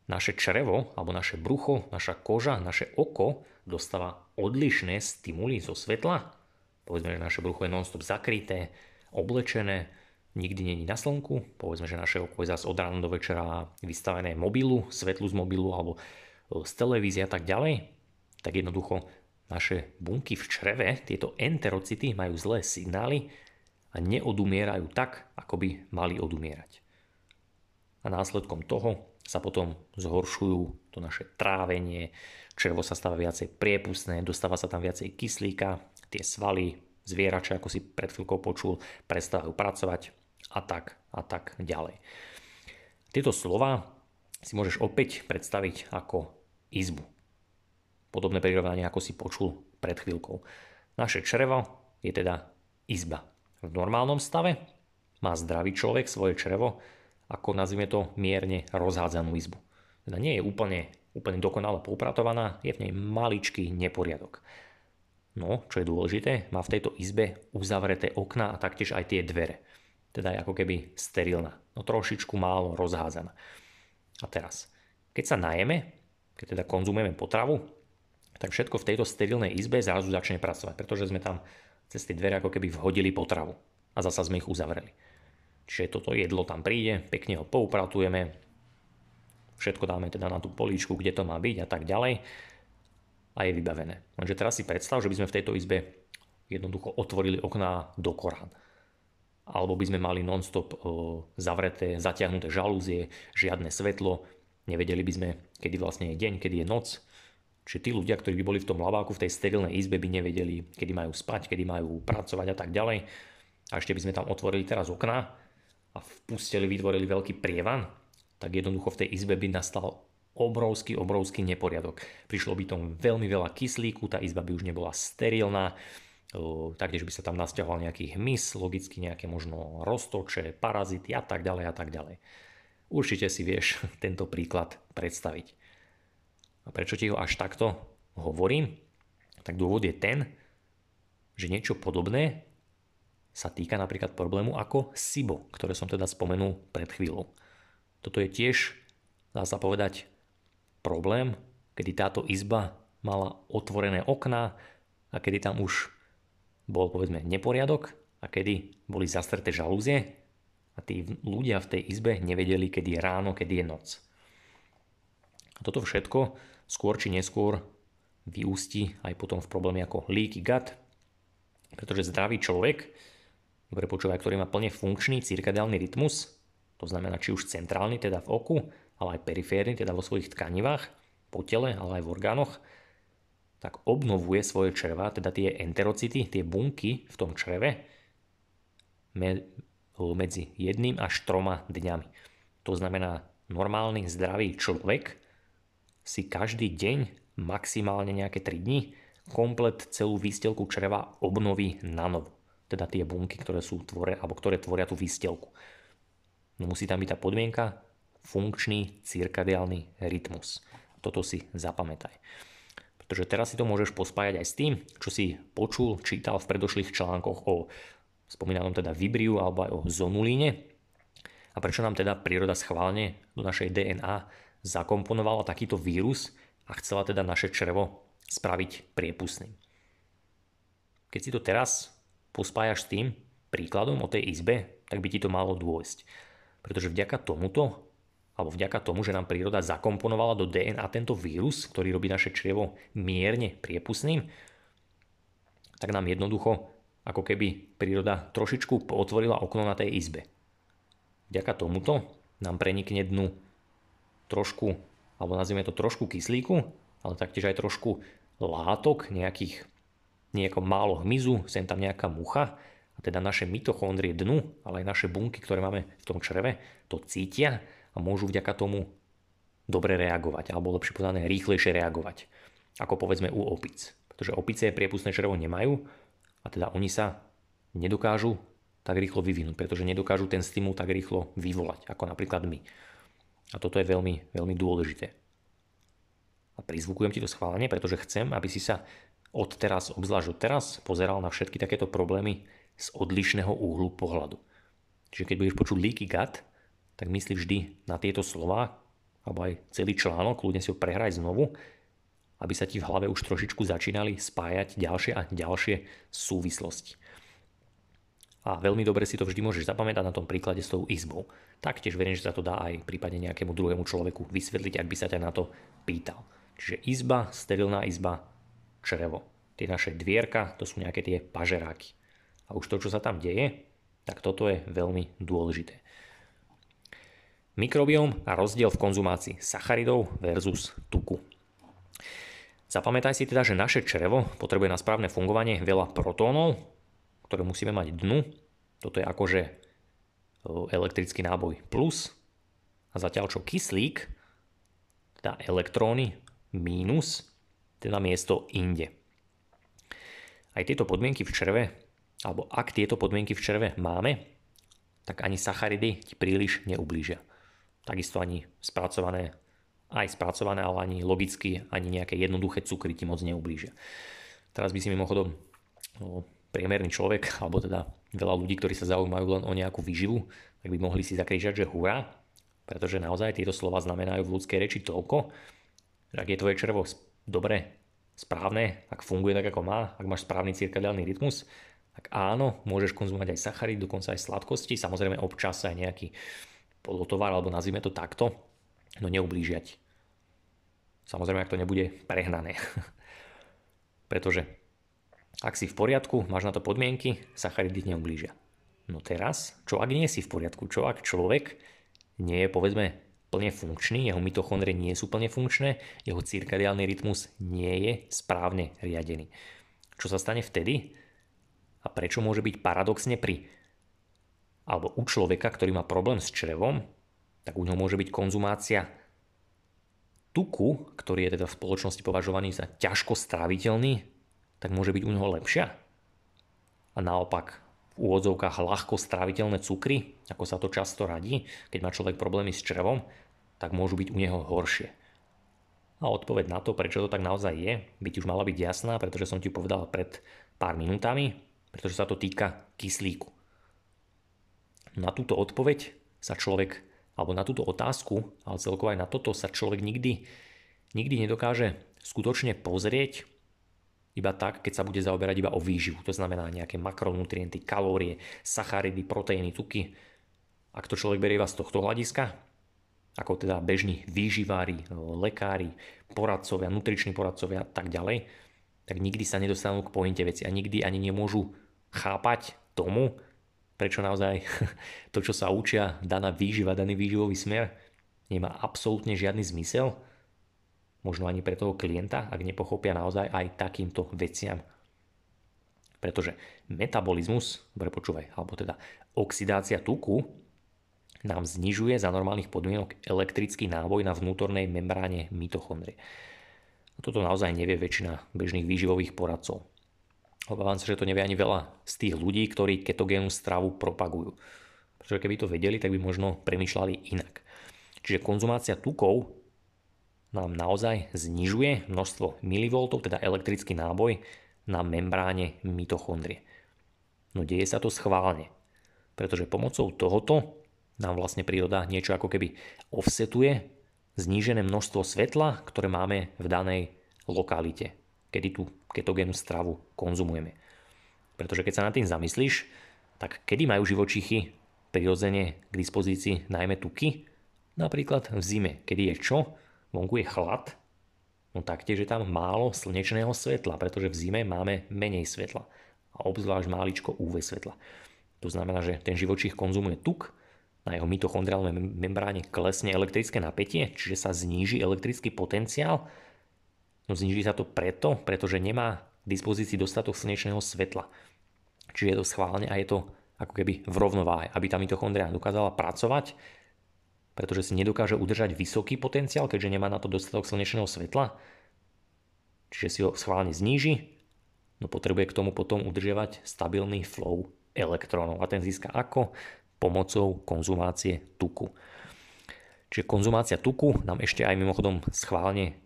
naše črevo, alebo naše brucho, naša koža, naše oko dostáva odlišné stimuly zo svetla, povedzme, že naše brucho je non-stop zakryté, oblečené, nikdy není na slnku, povedzme, že naše oko je zase od rána do večera vystavené mobilu, svetlu z mobilu alebo e, z televízie a tak ďalej, tak jednoducho naše bunky v čreve, tieto enterocity majú zlé signály a neodumierajú tak, ako by mali odumierať. A následkom toho sa potom zhoršujú to naše trávenie, črevo sa stáva viacej priepustné, dostáva sa tam viacej kyslíka, tie svaly, zvierače, ako si pred chvíľkou počul, prestávajú pracovať a tak a tak ďalej. Tieto slova si môžeš opäť predstaviť ako izbu. Podobné prirovnanie, ako si počul pred chvíľkou. Naše črevo je teda izba. V normálnom stave má zdravý človek svoje črevo ako nazvime to mierne rozhádzanú izbu. Teda nie je úplne, úplne dokonale poupratovaná, je v nej maličký neporiadok. No, čo je dôležité, má v tejto izbe uzavreté okná a taktiež aj tie dvere. Teda je ako keby sterilná, no trošičku málo rozházaná. A teraz, keď sa najeme, keď teda konzumujeme potravu, tak všetko v tejto sterilnej izbe zrazu začne pracovať, pretože sme tam cez tie dvere ako keby vhodili potravu a zasa sme ich uzavreli. Čiže toto jedlo tam príde, pekne ho poupratujeme, všetko dáme teda na tú políčku, kde to má byť a tak ďalej a je vybavené. Lenže teraz si predstav, že by sme v tejto izbe jednoducho otvorili okná do Korán. Alebo by sme mali non-stop zavreté, zatiahnuté žalúzie, žiadne svetlo, nevedeli by sme, kedy vlastne je deň, kedy je noc. Čiže tí ľudia, ktorí by boli v tom laváku, v tej sterilnej izbe, by nevedeli, kedy majú spať, kedy majú pracovať a tak ďalej. A ešte by sme tam otvorili teraz okná a vpustili, vytvorili veľký prievan, tak jednoducho v tej izbe by nastal obrovský, obrovský neporiadok. Prišlo by tom veľmi veľa kyslíku, tá izba by už nebola sterilná, taktiež by sa tam nasťahoval nejaký hmyz, logicky nejaké možno roztoče, parazity a tak ďalej a tak ďalej. Určite si vieš tento príklad predstaviť. A prečo ti ho až takto hovorím? Tak dôvod je ten, že niečo podobné sa týka napríklad problému ako SIBO, ktoré som teda spomenul pred chvíľou. Toto je tiež, dá sa povedať, problém, kedy táto izba mala otvorené okná a kedy tam už bol povedzme neporiadok a kedy boli zastreté žalúzie a tí ľudia v tej izbe nevedeli, kedy je ráno, kedy je noc. A toto všetko skôr či neskôr vyústi aj potom v problémy ako leaky gut, pretože zdravý človek, dobre počúvaj, ktorý má plne funkčný cirkadiálny rytmus, to znamená či už centrálny, teda v oku, ale aj periférny, teda vo svojich tkanivách, po tele, ale aj v orgánoch, tak obnovuje svoje čreva, teda tie enterocity, tie bunky v tom čreve medzi jedným až troma dňami. To znamená, normálny zdravý človek si každý deň, maximálne nejaké 3 dní, komplet celú výstelku čreva obnoví na novo. Teda tie bunky, ktoré sú tvore, alebo ktoré tvoria tú výstelku. No musí tam byť tá podmienka, funkčný cirkadiálny rytmus. Toto si zapamätaj. Pretože teraz si to môžeš pospájať aj s tým, čo si počul, čítal v predošlých článkoch o spomínanom teda Vibriu alebo aj o zonulíne. A prečo nám teda príroda schválne do našej DNA zakomponovala takýto vírus a chcela teda naše črevo spraviť priepustným. Keď si to teraz pospájaš s tým príkladom o tej izbe, tak by ti to malo dôjsť. Pretože vďaka tomuto alebo vďaka tomu, že nám príroda zakomponovala do DNA tento vírus, ktorý robí naše črievo mierne priepustným, tak nám jednoducho ako keby príroda trošičku otvorila okno na tej izbe. Vďaka tomuto nám prenikne dnu trošku, alebo nazvime to trošku kyslíku, ale taktiež aj trošku látok, nejakých, nejako málo hmyzu, sem tam nejaká mucha, a teda naše mitochondrie dnu, ale aj naše bunky, ktoré máme v tom čreve, to cítia a môžu vďaka tomu dobre reagovať, alebo lepšie povedané rýchlejšie reagovať, ako povedzme u opic. Pretože opice priepustné črevo nemajú a teda oni sa nedokážu tak rýchlo vyvinúť, pretože nedokážu ten stimul tak rýchlo vyvolať, ako napríklad my. A toto je veľmi, veľmi dôležité. A prizvukujem ti to schválenie, pretože chcem, aby si sa od teraz, obzvlášť od teraz, pozeral na všetky takéto problémy z odlišného úhlu pohľadu. Čiže keď budeš počuť leaky gut, tak myslí vždy na tieto slova, alebo aj celý článok, kľudne si ho prehraj znovu, aby sa ti v hlave už trošičku začínali spájať ďalšie a ďalšie súvislosti. A veľmi dobre si to vždy môžeš zapamätať na tom príklade s tou izbou. Taktiež verím, že sa to dá aj prípadne nejakému druhému človeku vysvetliť, ak by sa ťa na to pýtal. Čiže izba, sterilná izba, črevo. Tie naše dvierka, to sú nejaké tie pažeráky. A už to, čo sa tam deje, tak toto je veľmi dôležité. Mikrobióm a rozdiel v konzumácii sacharidov versus tuku. Zapamätaj si teda, že naše črevo potrebuje na správne fungovanie veľa protónov, ktoré musíme mať dnu. Toto je akože elektrický náboj plus. A zatiaľ čo kyslík, teda elektróny mínus, teda miesto inde. Aj tieto podmienky v čreve, alebo ak tieto podmienky v čreve máme, tak ani sacharidy ti príliš neublížia takisto ani spracované, aj spracované, ale ani logicky, ani nejaké jednoduché cukry ti moc neublížia. Teraz by si mimochodom no, priemerný človek, alebo teda veľa ľudí, ktorí sa zaujímajú len o nejakú výživu, tak by mohli si zakrižať, že hurá, pretože naozaj tieto slova znamenajú v ľudskej reči toľko, že ak je tvoje červo dobre, správne, ak funguje tak, ako má, ak máš správny cirkadiálny rytmus, tak áno, môžeš konzumovať aj sachary, dokonca aj sladkosti, samozrejme občas aj nejaký polotovar, alebo nazvime to takto, no neublížiať. Samozrejme, ak to nebude prehnané. Pretože ak si v poriadku, máš na to podmienky, sacharidy neublížia. No teraz, čo ak nie si v poriadku? Čo ak človek nie je, povedzme, plne funkčný, jeho mitochondrie nie sú plne funkčné, jeho cirkadiálny rytmus nie je správne riadený. Čo sa stane vtedy? A prečo môže byť paradoxne pri alebo u človeka, ktorý má problém s črevom, tak u neho môže byť konzumácia tuku, ktorý je teda v spoločnosti považovaný za ťažko stráviteľný, tak môže byť u neho lepšia. A naopak v úvodzovkách ľahko stráviteľné cukry, ako sa to často radí, keď má človek problémy s črevom, tak môžu byť u neho horšie. A odpoveď na to, prečo to tak naozaj je, by už mala byť jasná, pretože som ti povedal pred pár minútami, pretože sa to týka kyslíku. Na túto odpoveď sa človek, alebo na túto otázku, ale celkovo aj na toto sa človek nikdy, nikdy nedokáže skutočne pozrieť iba tak, keď sa bude zaoberať iba o výživu. To znamená nejaké makronutrienty, kalórie, sacharidy, proteíny, tuky. Ak to človek berie iba z tohto hľadiska, ako teda bežní výživári, lekári, poradcovia, nutriční poradcovia a tak ďalej, tak nikdy sa nedostanú k pointe veci a nikdy ani nemôžu chápať tomu, prečo naozaj to, čo sa učia, daná výživa, daný výživový smer, nemá absolútne žiadny zmysel, možno ani pre toho klienta, ak nepochopia naozaj aj takýmto veciam. Pretože metabolizmus, dobre počúvaj, alebo teda oxidácia tuku nám znižuje za normálnych podmienok elektrický náboj na vnútornej membráne mitochondrie. Toto naozaj nevie väčšina bežných výživových poradcov. Obávam sa, že to nevie ani veľa z tých ľudí, ktorí ketogénnu stravu propagujú. Pretože keby to vedeli, tak by možno premyšľali inak. Čiže konzumácia tukov nám naozaj znižuje množstvo milivoltov, teda elektrický náboj na membráne mitochondrie. No deje sa to schválne, pretože pomocou tohoto nám vlastne príroda niečo ako keby offsetuje znížené množstvo svetla, ktoré máme v danej lokalite, kedy tú ketogénnu stravu konzumujeme. Pretože keď sa nad tým zamyslíš, tak kedy majú živočichy prirodzene k dispozícii najmä tuky? Napríklad v zime, kedy je čo? Vonku je chlad No taktiež je tam málo slnečného svetla, pretože v zime máme menej svetla a obzvlášť máličko UV svetla. To znamená, že ten živočích konzumuje tuk, na jeho mitochondriálnej membráne klesne elektrické napätie, čiže sa zníži elektrický potenciál. No zníži sa to preto, pretože nemá k dispozícii dostatok slnečného svetla. Čiže je to schválne a je to ako keby v rovnováhe, aby tá mitochondria dokázala pracovať, pretože si nedokáže udržať vysoký potenciál, keďže nemá na to dostatok slnečného svetla. Čiže si ho schválne zníži, no potrebuje k tomu potom udržiavať stabilný flow elektrónov. A ten získa ako? Pomocou konzumácie tuku. Čiže konzumácia tuku nám ešte aj mimochodom schválne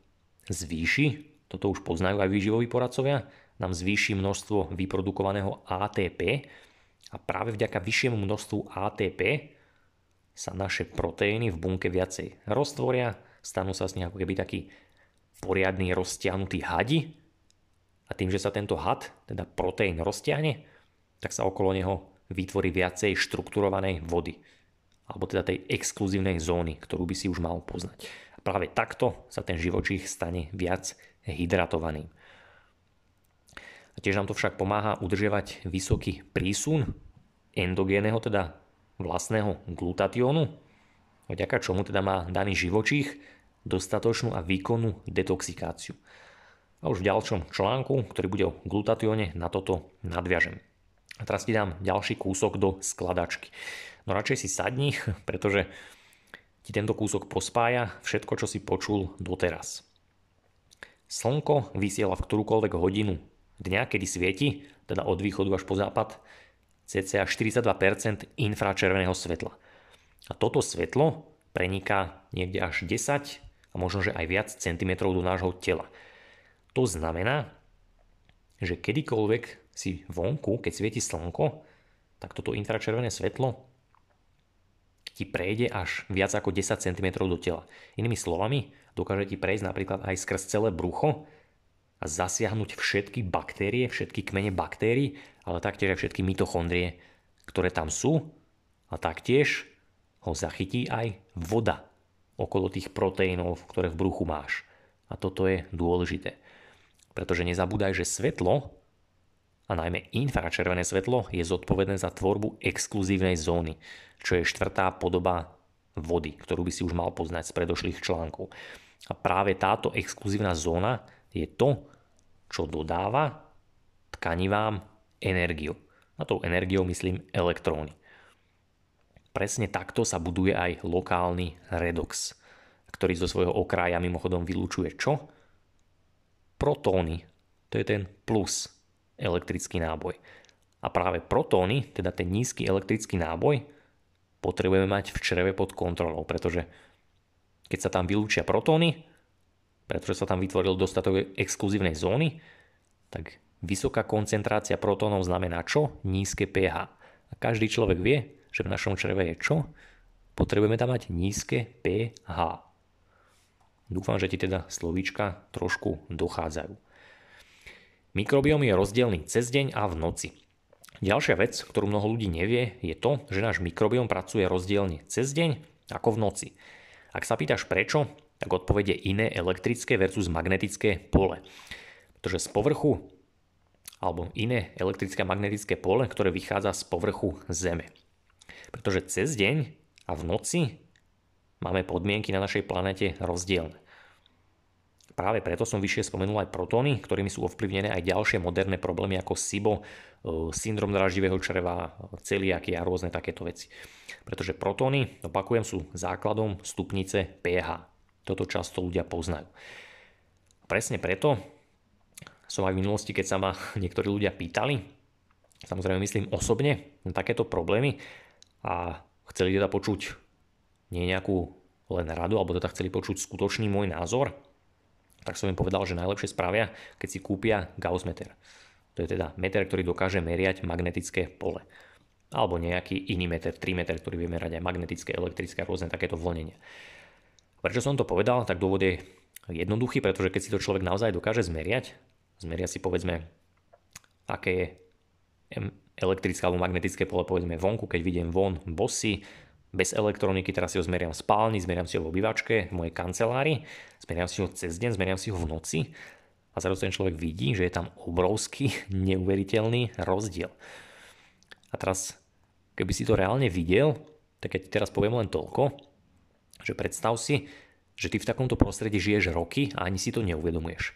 zvýši, toto už poznajú aj výživoví poradcovia, nám zvýši množstvo vyprodukovaného ATP a práve vďaka vyššiemu množstvu ATP sa naše proteíny v bunke viacej roztvoria, stanú sa z nich ako keby taký poriadny roztiahnutý hadi a tým, že sa tento had, teda proteín roztiahne, tak sa okolo neho vytvorí viacej štrukturovanej vody alebo teda tej exkluzívnej zóny, ktorú by si už mal poznať. A práve takto sa ten živočích stane viac hydratovaným. A tiež nám to však pomáha udržiavať vysoký prísun endogénneho, teda vlastného glutatiónu, vďaka čomu teda má daný živočích dostatočnú a výkonnú detoxikáciu. A už v ďalšom článku, ktorý bude o glutatióne, na toto nadviažem. A teraz ti dám ďalší kúsok do skladačky. No radšej si sadni, pretože ti tento kúsok pospája všetko, čo si počul doteraz. Slnko vysiela v ktorúkoľvek hodinu dňa, kedy svieti, teda od východu až po západ, cca 42% infračerveného svetla. A toto svetlo preniká niekde až 10 a možno, že aj viac centimetrov do nášho tela. To znamená, že kedykoľvek si vonku, keď svieti slnko, tak toto infračervené svetlo ti prejde až viac ako 10 cm do tela. Inými slovami, dokáže ti prejsť napríklad aj skrz celé brucho a zasiahnuť všetky baktérie, všetky kmene baktérií, ale taktiež aj všetky mitochondrie, ktoré tam sú a taktiež ho zachytí aj voda okolo tých proteínov, ktoré v bruchu máš. A toto je dôležité. Pretože nezabúdaj, že svetlo a najmä infračervené svetlo je zodpovedné za tvorbu exkluzívnej zóny, čo je štvrtá podoba vody, ktorú by si už mal poznať z predošlých článkov. A práve táto exkluzívna zóna je to, čo dodáva tkanivám energiu. A tou energiou myslím elektróny. Presne takto sa buduje aj lokálny redox, ktorý zo svojho okraja mimochodom vylúčuje čo? Protóny. To je ten plus elektrický náboj. A práve protóny, teda ten nízky elektrický náboj, potrebujeme mať v čreve pod kontrolou, pretože keď sa tam vylúčia protóny, pretože sa tam vytvoril dostatok exkluzívnej zóny, tak vysoká koncentrácia protónov znamená čo? Nízke pH. A každý človek vie, že v našom čreve je čo? Potrebujeme tam mať nízke pH. Dúfam, že ti teda slovíčka trošku dochádzajú. Mikrobióm je rozdielný cez deň a v noci. Ďalšia vec, ktorú mnoho ľudí nevie, je to, že náš mikrobióm pracuje rozdielne cez deň ako v noci. Ak sa pýtaš prečo, tak odpovede iné elektrické versus magnetické pole. Pretože z povrchu alebo iné elektrické a magnetické pole, ktoré vychádza z povrchu Zeme. Pretože cez deň a v noci máme podmienky na našej planete rozdielne. Práve preto som vyššie spomenul aj protóny, ktorými sú ovplyvnené aj ďalšie moderné problémy ako SIBO, e, syndrom draždivého čreva, celiaky a rôzne takéto veci. Pretože protóny, opakujem, sú základom stupnice pH. Toto často ľudia poznajú. Presne preto som aj v minulosti, keď sa ma niektorí ľudia pýtali, samozrejme myslím osobne, na takéto problémy a chceli teda počuť nie nejakú len radu, alebo teda chceli počuť skutočný môj názor, tak som im povedal, že najlepšie spravia, keď si kúpia Gauss meter. To je teda meter, ktorý dokáže meriať magnetické pole. Alebo nejaký iný meter, 3 meter, ktorý vie merať aj magnetické, elektrické a rôzne takéto vlnenia. Prečo som to povedal? Tak dôvod je jednoduchý, pretože keď si to človek naozaj dokáže zmeriať, zmeria si povedzme, aké je elektrické alebo magnetické pole povedzme vonku, keď vidím von bosy, bez elektroniky, teraz si ho zmeriam v spálni, zmeriam si ho v obývačke, v mojej kancelárii, zmeriam si ho cez deň, zmeriam si ho v noci a zrazu ten človek vidí, že je tam obrovský, neuveriteľný rozdiel. A teraz, keby si to reálne videl, tak ja ti teraz poviem len toľko, že predstav si, že ty v takomto prostredí žiješ roky a ani si to neuvedomuješ.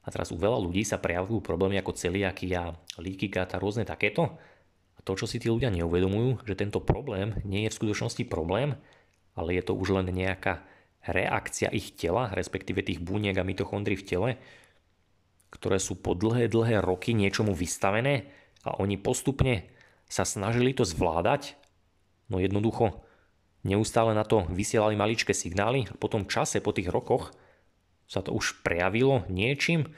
A teraz u veľa ľudí sa prejavujú problémy ako celiakia, gut a rôzne takéto. To, čo si tí ľudia neuvedomujú, že tento problém nie je v skutočnosti problém, ale je to už len nejaká reakcia ich tela, respektíve tých buniek a mitochondrií v tele, ktoré sú po dlhé, dlhé roky niečomu vystavené a oni postupne sa snažili to zvládať, no jednoducho neustále na to vysielali maličké signály a po tom čase, po tých rokoch sa to už prejavilo niečím,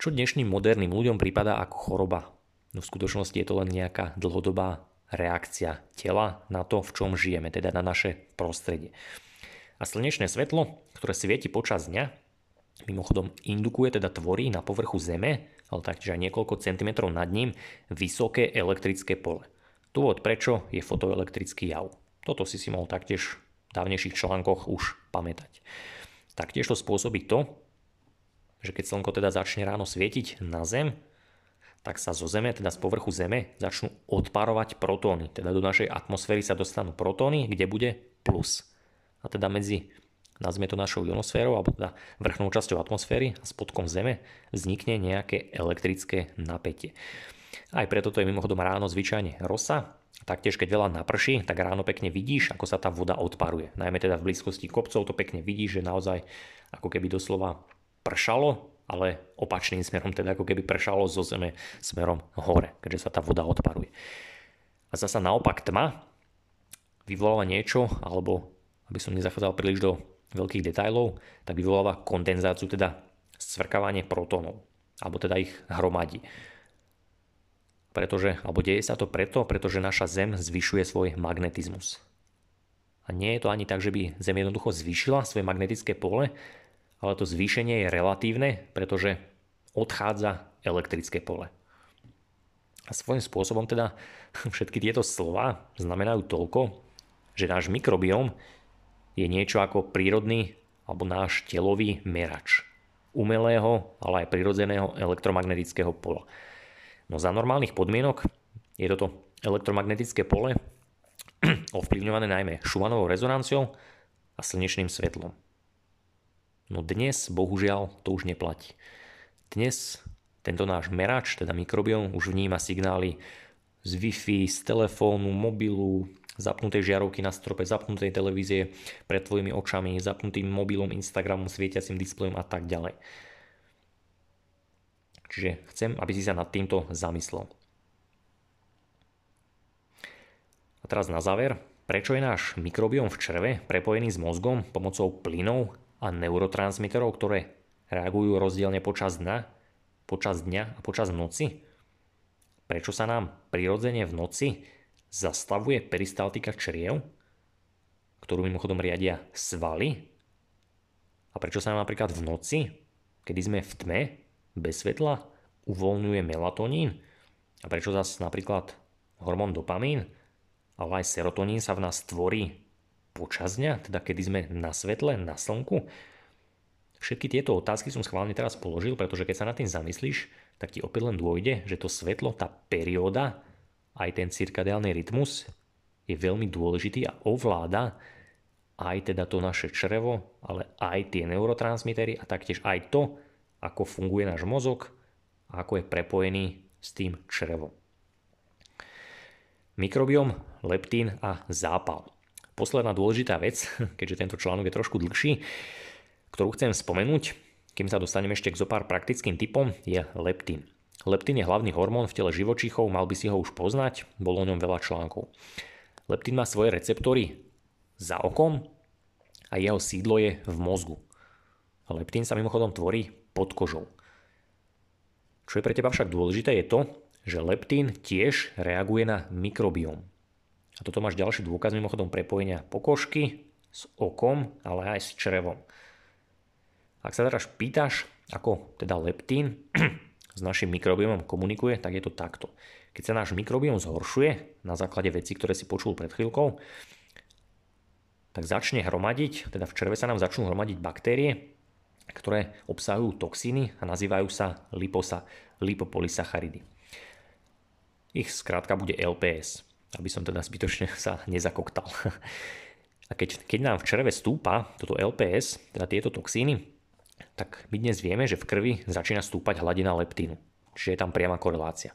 čo dnešným moderným ľuďom prípada ako choroba No v skutočnosti je to len nejaká dlhodobá reakcia tela na to, v čom žijeme, teda na naše prostredie. A slnečné svetlo, ktoré svieti počas dňa, mimochodom indukuje, teda tvorí na povrchu Zeme, ale taktiež aj niekoľko centimetrov nad ním, vysoké elektrické pole. Dôvod prečo je fotoelektrický jav. Toto si si mohol taktiež v dávnejších článkoch už pamätať. Taktiež to spôsobí to, že keď slnko teda začne ráno svietiť na Zem, tak sa zo Zeme, teda z povrchu Zeme, začnú odparovať protóny. Teda do našej atmosféry sa dostanú protóny, kde bude plus. A teda medzi, nazvime to našou ionosférou, alebo teda vrchnou časťou atmosféry a spodkom Zeme vznikne nejaké elektrické napätie. Aj preto to je mimochodom ráno zvyčajne rosa. Taktiež keď veľa naprší, tak ráno pekne vidíš, ako sa tá voda odparuje. Najmä teda v blízkosti kopcov to pekne vidíš, že naozaj ako keby doslova pršalo ale opačným smerom, teda ako keby pršalo zo zeme smerom hore, keďže sa tá voda odparuje. A zasa naopak tma vyvoláva niečo, alebo aby som nezachádzal príliš do veľkých detajlov, tak vyvoláva kondenzáciu, teda svrkávanie protónov, alebo teda ich hromadí. Pretože, alebo deje sa to preto, pretože naša Zem zvyšuje svoj magnetizmus. A nie je to ani tak, že by Zem jednoducho zvýšila svoje magnetické pole, ale to zvýšenie je relatívne, pretože odchádza elektrické pole. A svojím spôsobom teda všetky tieto slova znamenajú toľko, že náš mikrobióm je niečo ako prírodný alebo náš telový merač umelého, ale aj prirodzeného elektromagnetického pola. No za normálnych podmienok je toto elektromagnetické pole ovplyvňované najmä šumanovou rezonanciou a slnečným svetlom. No dnes, bohužiaľ, to už neplatí. Dnes tento náš merač, teda mikrobiom, už vníma signály z Wi-Fi, z telefónu, mobilu, zapnutej žiarovky na strope, zapnutej televízie pred tvojimi očami, zapnutým mobilom, Instagramom, svietiacim displejom a tak ďalej. Čiže chcem, aby si sa nad týmto zamyslel. A teraz na záver, prečo je náš mikrobiom v čreve prepojený s mozgom pomocou plynov a neurotransmiterov, ktoré reagujú rozdielne počas dňa, počas dňa a počas noci? Prečo sa nám prirodzene v noci zastavuje peristaltika čriev, ktorú mimochodom riadia svaly? A prečo sa nám napríklad v noci, kedy sme v tme, bez svetla, uvoľňuje melatonín? A prečo zase napríklad hormón dopamín, ale aj serotonín sa v nás tvorí počas dňa, teda kedy sme na svetle, na slnku? Všetky tieto otázky som schválne teraz položil, pretože keď sa nad tým zamyslíš, tak ti opäť len dôjde, že to svetlo, tá perióda, aj ten cirkadiálny rytmus je veľmi dôležitý a ovláda aj teda to naše črevo, ale aj tie neurotransmitery a taktiež aj to, ako funguje náš mozog a ako je prepojený s tým črevom. Mikrobiom, leptín a zápal. Posledná dôležitá vec, keďže tento článok je trošku dlhší, ktorú chcem spomenúť, kým sa dostaneme ešte k zopár praktickým typom, je leptín. Leptín je hlavný hormón v tele živočíchov, mal by si ho už poznať, bolo o ňom veľa článkov. Leptín má svoje receptory za okom a jeho sídlo je v mozgu. Leptín sa mimochodom tvorí pod kožou. Čo je pre teba však dôležité je to, že leptín tiež reaguje na mikrobióm. A toto máš ďalší dôkaz mimochodom prepojenia pokožky s okom, ale aj s črevom. Ak sa teraz pýtaš, ako teda leptín s našim mikrobiomom komunikuje, tak je to takto. Keď sa náš mikrobiom zhoršuje na základe veci, ktoré si počul pred chvíľkou, tak začne hromadiť, teda v čreve sa nám začnú hromadiť baktérie, ktoré obsahujú toxíny a nazývajú sa liposa, lipopolysacharidy. Ich skrátka bude LPS, aby som teda zbytočne sa nezakoktal. A keď, keď nám v čreve stúpa toto LPS, teda tieto toxíny, tak my dnes vieme, že v krvi začína stúpať hladina leptínu. Čiže je tam priama korelácia.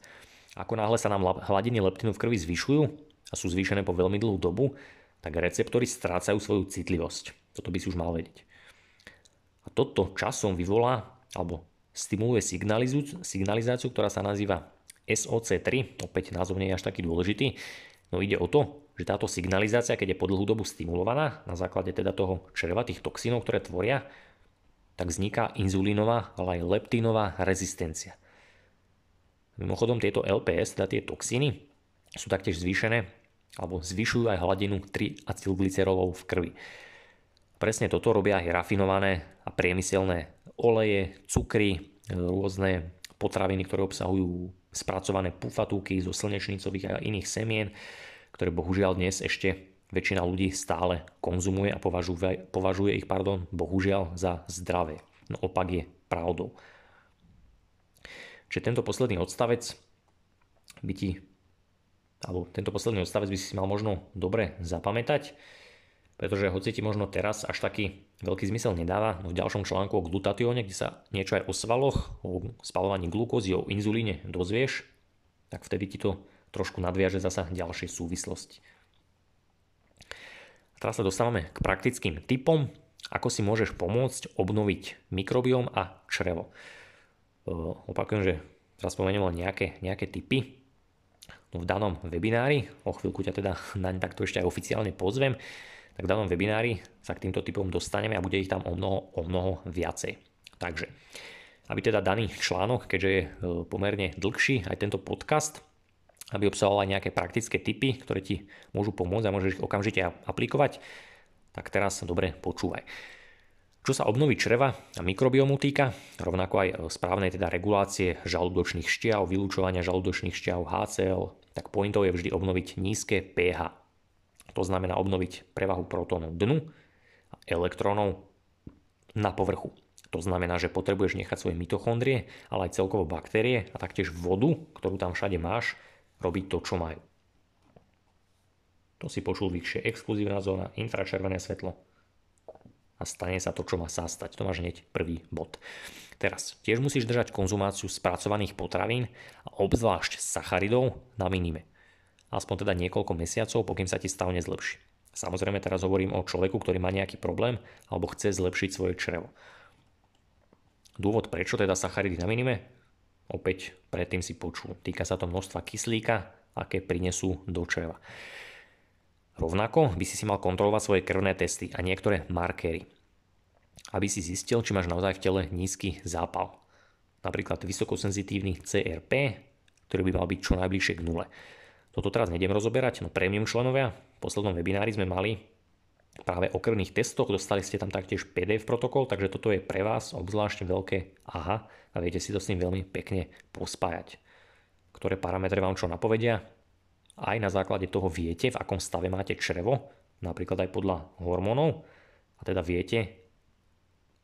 Ako náhle sa nám hladiny leptínu v krvi zvyšujú a sú zvýšené po veľmi dlhú dobu, tak receptory strácajú svoju citlivosť. Toto by si už mal vedieť. A toto časom vyvolá alebo stimuluje signalizáciu, ktorá sa nazýva SOC3, opäť názov nie je až taký dôležitý, no ide o to, že táto signalizácia, keď je po dlhú dobu stimulovaná na základe teda toho čreva, tých toxínov, ktoré tvoria, tak vzniká inzulínová, ale aj leptínová rezistencia. Mimochodom tieto LPS, teda tie toxíny, sú taktiež zvýšené alebo zvyšujú aj hladinu 3 acylglycerolov v krvi. Presne toto robia aj rafinované a priemyselné oleje, cukry, rôzne potraviny, ktoré obsahujú spracované pufatúky zo slnečnicových a iných semien, ktoré bohužiaľ dnes ešte väčšina ľudí stále konzumuje a považuje, považuje ich pardon, bohužiaľ za zdravé. No opak je pravdou. Čiže tento posledný odstavec by ti, alebo tento posledný odstavec by si mal možno dobre zapamätať, pretože hoci ti možno teraz až taký veľký zmysel nedáva, no v ďalšom článku o glutatióne, kde sa niečo aj o svaloch, o spalovaní glukózy, o inzulíne dozvieš, tak vtedy ti to trošku nadviaže zasa ďalšej súvislosti. Teraz sa dostávame k praktickým typom, ako si môžeš pomôcť obnoviť mikrobióm a črevo. Opakujem, že teraz spomeniem len nejaké, nejaké typy. No v danom webinári, o chvíľku ťa teda naň takto ešte aj oficiálne pozvem, tak v danom webinári sa k týmto typom dostaneme a bude ich tam o mnoho, o mnoho viacej. Takže, aby teda daný článok, keďže je pomerne dlhší, aj tento podcast, aby obsahoval aj nejaké praktické typy, ktoré ti môžu pomôcť a môžeš ich okamžite aplikovať, tak teraz dobre počúvaj. Čo sa obnoví čreva a mikrobiomu týka, rovnako aj správnej teda regulácie žalúdočných šťav, vylúčovania žalúdočných šťav HCl, tak pointou je vždy obnoviť nízke pH. To znamená obnoviť prevahu protónov dnu a elektrónov na povrchu. To znamená, že potrebuješ nechať svoje mitochondrie, ale aj celkovo baktérie a taktiež vodu, ktorú tam všade máš, robiť to, čo majú. To si počul vyššie exkluzívna zóna, infračervené svetlo a stane sa to, čo má sa stať. To máš hneď prvý bod. Teraz, tiež musíš držať konzumáciu spracovaných potravín a obzvlášť sacharidov na minime. Aspoň teda niekoľko mesiacov, pokým sa ti stav nezlepší. Samozrejme teraz hovorím o človeku, ktorý má nejaký problém alebo chce zlepšiť svoje črevo. Dôvod, prečo teda sacharidy na minime? Opäť predtým si počul. Týka sa to množstva kyslíka, aké prinesú do čreva. Rovnako by si si mal kontrolovať svoje krvné testy a niektoré markery, aby si zistil, či máš naozaj v tele nízky zápal. Napríklad vysokosenzitívny CRP, ktorý by mal byť čo najbližšie k nule. Toto teraz nejdem rozoberať, no premium členovia, v poslednom webinári sme mali práve o krvných testoch, dostali ste tam taktiež PDF protokol, takže toto je pre vás obzvlášť veľké aha a viete si to s ním veľmi pekne pospájať. Ktoré parametre vám čo napovedia? Aj na základe toho viete, v akom stave máte črevo, napríklad aj podľa hormónov a teda viete,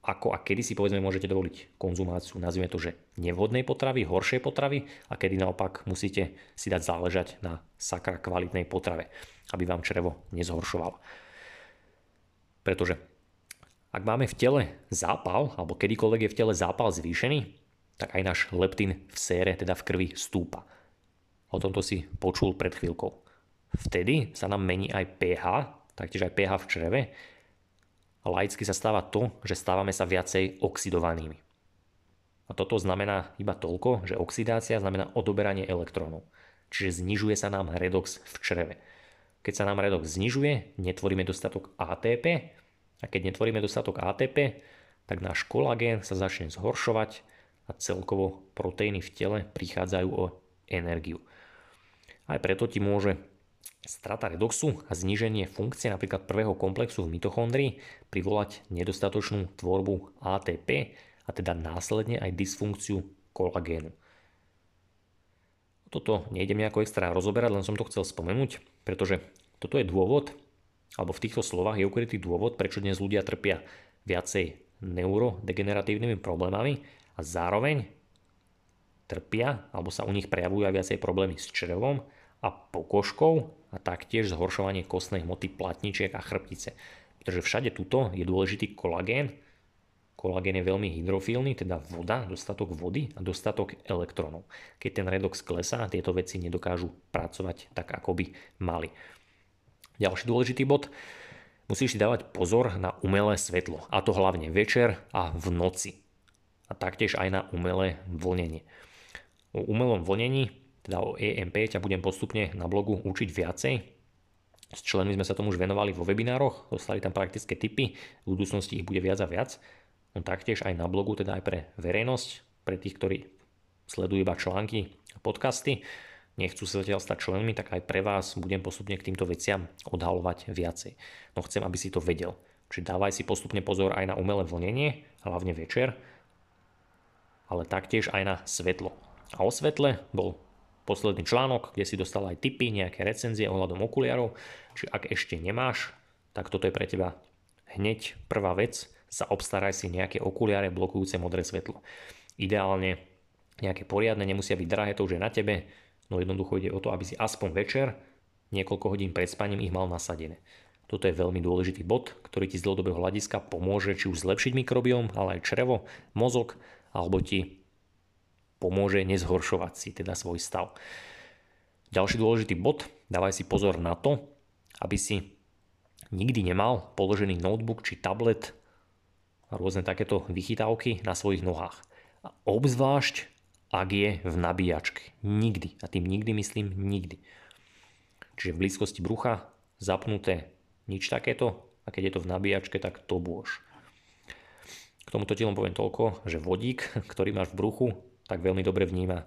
ako a kedy si povedzme môžete dovoliť konzumáciu, nazvime to, že nevhodnej potravy, horšej potravy a kedy naopak musíte si dať záležať na sakra kvalitnej potrave, aby vám črevo nezhoršovalo. Pretože ak máme v tele zápal, alebo kedykoľvek je v tele zápal zvýšený, tak aj náš leptín v sére, teda v krvi, stúpa. O tomto si počul pred chvíľkou. Vtedy sa nám mení aj pH, taktiež aj pH v čreve. Laicky sa stáva to, že stávame sa viacej oxidovanými. A toto znamená iba toľko, že oxidácia znamená odoberanie elektrónov. Čiže znižuje sa nám redox v čreve. Keď sa nám redox znižuje, netvoríme dostatok ATP a keď netvoríme dostatok ATP, tak náš kolagén sa začne zhoršovať a celkovo proteíny v tele prichádzajú o energiu. Aj preto ti môže strata redoxu a zníženie funkcie napríklad prvého komplexu v mitochondrii privolať nedostatočnú tvorbu ATP a teda následne aj dysfunkciu kolagénu. Toto nejdem nejako extra rozoberať, len som to chcel spomenúť, pretože toto je dôvod, alebo v týchto slovách je ukrytý dôvod, prečo dnes ľudia trpia viacej neurodegeneratívnymi problémami a zároveň trpia alebo sa u nich prejavujú aj viacej problémy s črevom a pokožkou a taktiež zhoršovanie kostnej hmoty platničiek a chrbtice. Pretože všade tuto je dôležitý kolagén, Kolagén je veľmi hydrofilný, teda voda, dostatok vody a dostatok elektrónov. Keď ten redox klesá, tieto veci nedokážu pracovať tak, ako by mali. Ďalší dôležitý bod. Musíš si dávať pozor na umelé svetlo, a to hlavne večer a v noci. A taktiež aj na umelé vlnenie. O umelom vlnení, teda o EMP, ťa budem postupne na blogu učiť viacej. S členmi sme sa tomu už venovali vo webinároch, dostali tam praktické tipy, v budúcnosti ich bude viac a viac no taktiež aj na blogu, teda aj pre verejnosť, pre tých, ktorí sledujú iba články a podcasty, nechcú sa zatiaľ stať členmi, tak aj pre vás budem postupne k týmto veciam odhalovať viacej. No chcem, aby si to vedel. Čiže dávaj si postupne pozor aj na umelé vlnenie, hlavne večer, ale taktiež aj na svetlo. A o svetle bol posledný článok, kde si dostal aj tipy, nejaké recenzie ohľadom okuliarov. Čiže ak ešte nemáš, tak toto je pre teba hneď prvá vec, sa obstaraj si nejaké okuliare blokujúce modré svetlo. Ideálne nejaké poriadne, nemusia byť drahé, to už je na tebe, no jednoducho ide o to, aby si aspoň večer, niekoľko hodín pred spaním ich mal nasadené. Toto je veľmi dôležitý bod, ktorý ti z dlhodobého hľadiska pomôže či už zlepšiť mikrobióm, ale aj črevo, mozog, alebo ti pomôže nezhoršovať si teda svoj stav. Ďalší dôležitý bod, dávaj si pozor na to, aby si nikdy nemal položený notebook či tablet rôzne takéto vychytávky na svojich nohách. A obzvlášť, ak je v nabíjačke. Nikdy. A tým nikdy myslím nikdy. Čiže v blízkosti brucha zapnuté nič takéto a keď je to v nabíjačke, tak to bôž. K tomuto ti len poviem toľko, že vodík, ktorý máš v bruchu, tak veľmi dobre vníma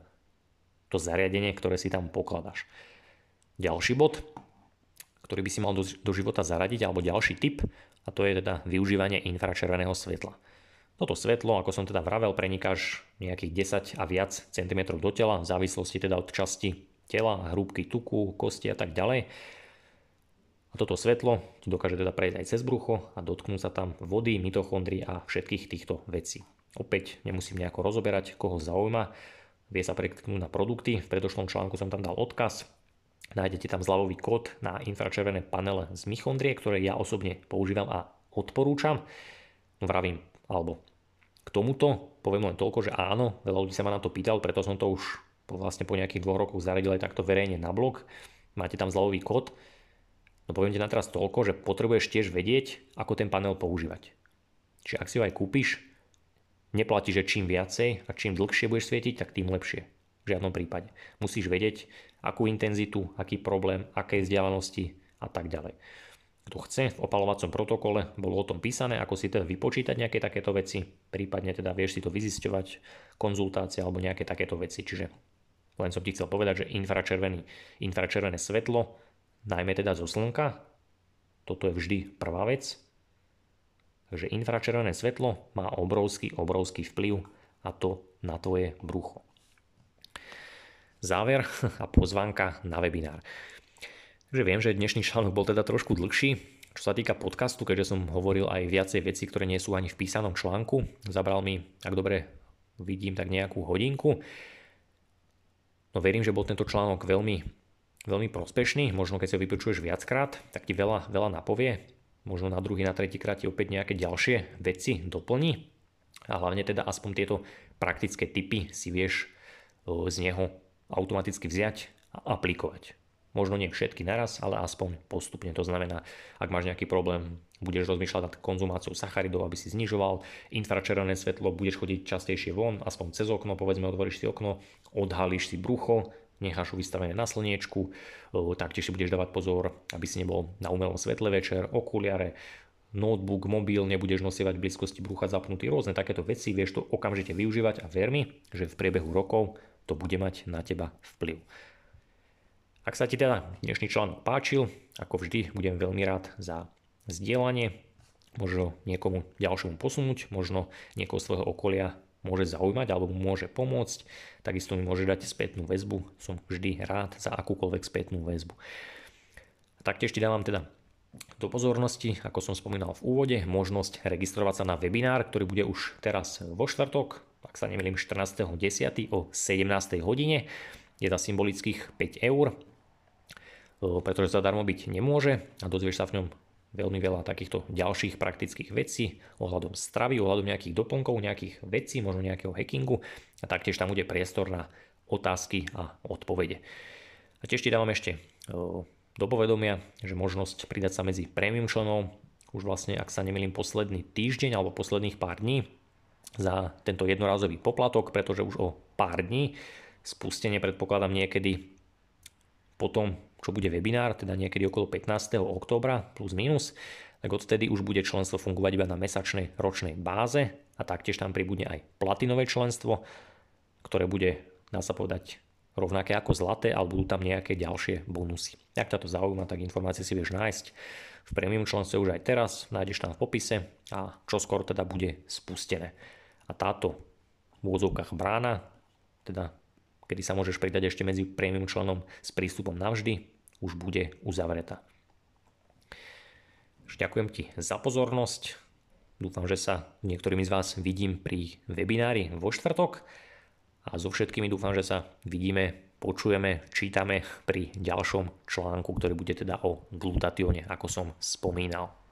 to zariadenie, ktoré si tam pokladáš. Ďalší bod, ktorý by si mal do, života zaradiť, alebo ďalší tip, a to je teda využívanie infračerveného svetla. Toto svetlo, ako som teda vravel, prenikáš nejakých 10 a viac centimetrov do tela, v závislosti teda od časti tela, hrúbky tuku, kosti a tak ďalej. A toto svetlo ti dokáže teda prejsť aj cez brucho a dotknúť sa tam vody, mitochondrií a všetkých týchto vecí. Opäť nemusím nejako rozoberať, koho zaujíma. Vie sa prekliknúť na produkty. V predošlom článku som tam dal odkaz. Nájdete tam zľavový kód na infračervené panele z Michondrie, ktoré ja osobne používam a odporúčam. No vravím, alebo k tomuto poviem len toľko, že áno, veľa ľudí sa ma na to pýtal, preto som to už po, vlastne po nejakých dvoch rokoch zaradil aj takto verejne na blog. Máte tam zľavový kód. No poviem ti na teraz toľko, že potrebuješ tiež vedieť, ako ten panel používať. Čiže ak si ho aj kúpiš, neplatí, že čím viacej a čím dlhšie budeš svietiť, tak tým lepšie. V žiadnom prípade. Musíš vedieť, akú intenzitu, aký problém, aké vzdialenosti a tak ďalej. Kto chce, v opalovacom protokole bolo o tom písané, ako si teda vypočítať nejaké takéto veci, prípadne teda vieš si to vyzisťovať, konzultácia alebo nejaké takéto veci. Čiže len som ti chcel povedať, že infračervený, infračervené svetlo, najmä teda zo slnka, toto je vždy prvá vec. Takže infračervené svetlo má obrovský, obrovský vplyv a to na tvoje brucho záver a pozvanka na webinár. Takže viem, že dnešný článok bol teda trošku dlhší. Čo sa týka podcastu, keďže som hovoril aj viacej veci, ktoré nie sú ani v písanom článku, zabral mi, ak dobre vidím, tak nejakú hodinku. No verím, že bol tento článok veľmi, veľmi prospešný. Možno keď sa vypočuješ viackrát, tak ti veľa, veľa napovie. Možno na druhý, na tretí krát ti opäť nejaké ďalšie veci doplní. A hlavne teda aspoň tieto praktické typy si vieš z neho automaticky vziať a aplikovať. Možno nie všetky naraz, ale aspoň postupne. To znamená, ak máš nejaký problém, budeš rozmýšľať nad konzumáciou sacharidov, aby si znižoval infračervené svetlo, budeš chodiť častejšie von, aspoň cez okno, povedzme otvoríš si okno, odhalíš si brucho, necháš ho vystavené na slniečku, taktiež si budeš dávať pozor, aby si nebol na umelom svetle večer, okuliare, notebook, mobil, nebudeš nosievať v blízkosti brucha zapnutý, rôzne takéto veci, vieš to okamžite využívať a ver mi, že v priebehu rokov to bude mať na teba vplyv. Ak sa ti teda dnešný článok páčil, ako vždy budem veľmi rád za zdieľanie, možno niekomu ďalšiemu posunúť, možno niekoho svojho okolia môže zaujímať alebo mu môže pomôcť, takisto mi môže dať spätnú väzbu, som vždy rád za akúkoľvek spätnú väzbu. Taktiež ti dávam teda do pozornosti, ako som spomínal v úvode, možnosť registrovať sa na webinár, ktorý bude už teraz vo štvrtok, ak sa nemýlim 14.10. o 17. hodine. Je za symbolických 5 eur, pretože zadarmo byť nemôže a dozvieš sa v ňom veľmi veľa takýchto ďalších praktických vecí ohľadom stravy, ohľadom nejakých doplnkov, nejakých vecí, možno nejakého hackingu a taktiež tam bude priestor na otázky a odpovede. A tiež ti dávam ešte do povedomia, že možnosť pridať sa medzi premium členov už vlastne, ak sa nemýlim, posledný týždeň alebo posledných pár dní za tento jednorazový poplatok, pretože už o pár dní spustenie predpokladám niekedy potom, čo bude webinár, teda niekedy okolo 15. októbra plus minus, tak odtedy už bude členstvo fungovať iba na mesačnej ročnej báze a taktiež tam pribudne aj platinové členstvo, ktoré bude, dá sa povedať, rovnaké ako zlaté, ale budú tam nejaké ďalšie bonusy. Ak ťa to zaujíma, tak informácie si vieš nájsť v premium členstve už aj teraz, nájdeš tam v popise a čo skoro teda bude spustené. A táto v úvodzovkách brána, teda kedy sa môžeš pridať ešte medzi premium členom s prístupom navždy, už bude uzavretá. Ďakujem ti za pozornosť. Dúfam, že sa niektorými z vás vidím pri webinári vo štvrtok a so všetkými dúfam, že sa vidíme, počujeme, čítame pri ďalšom článku, ktorý bude teda o glutatióne, ako som spomínal.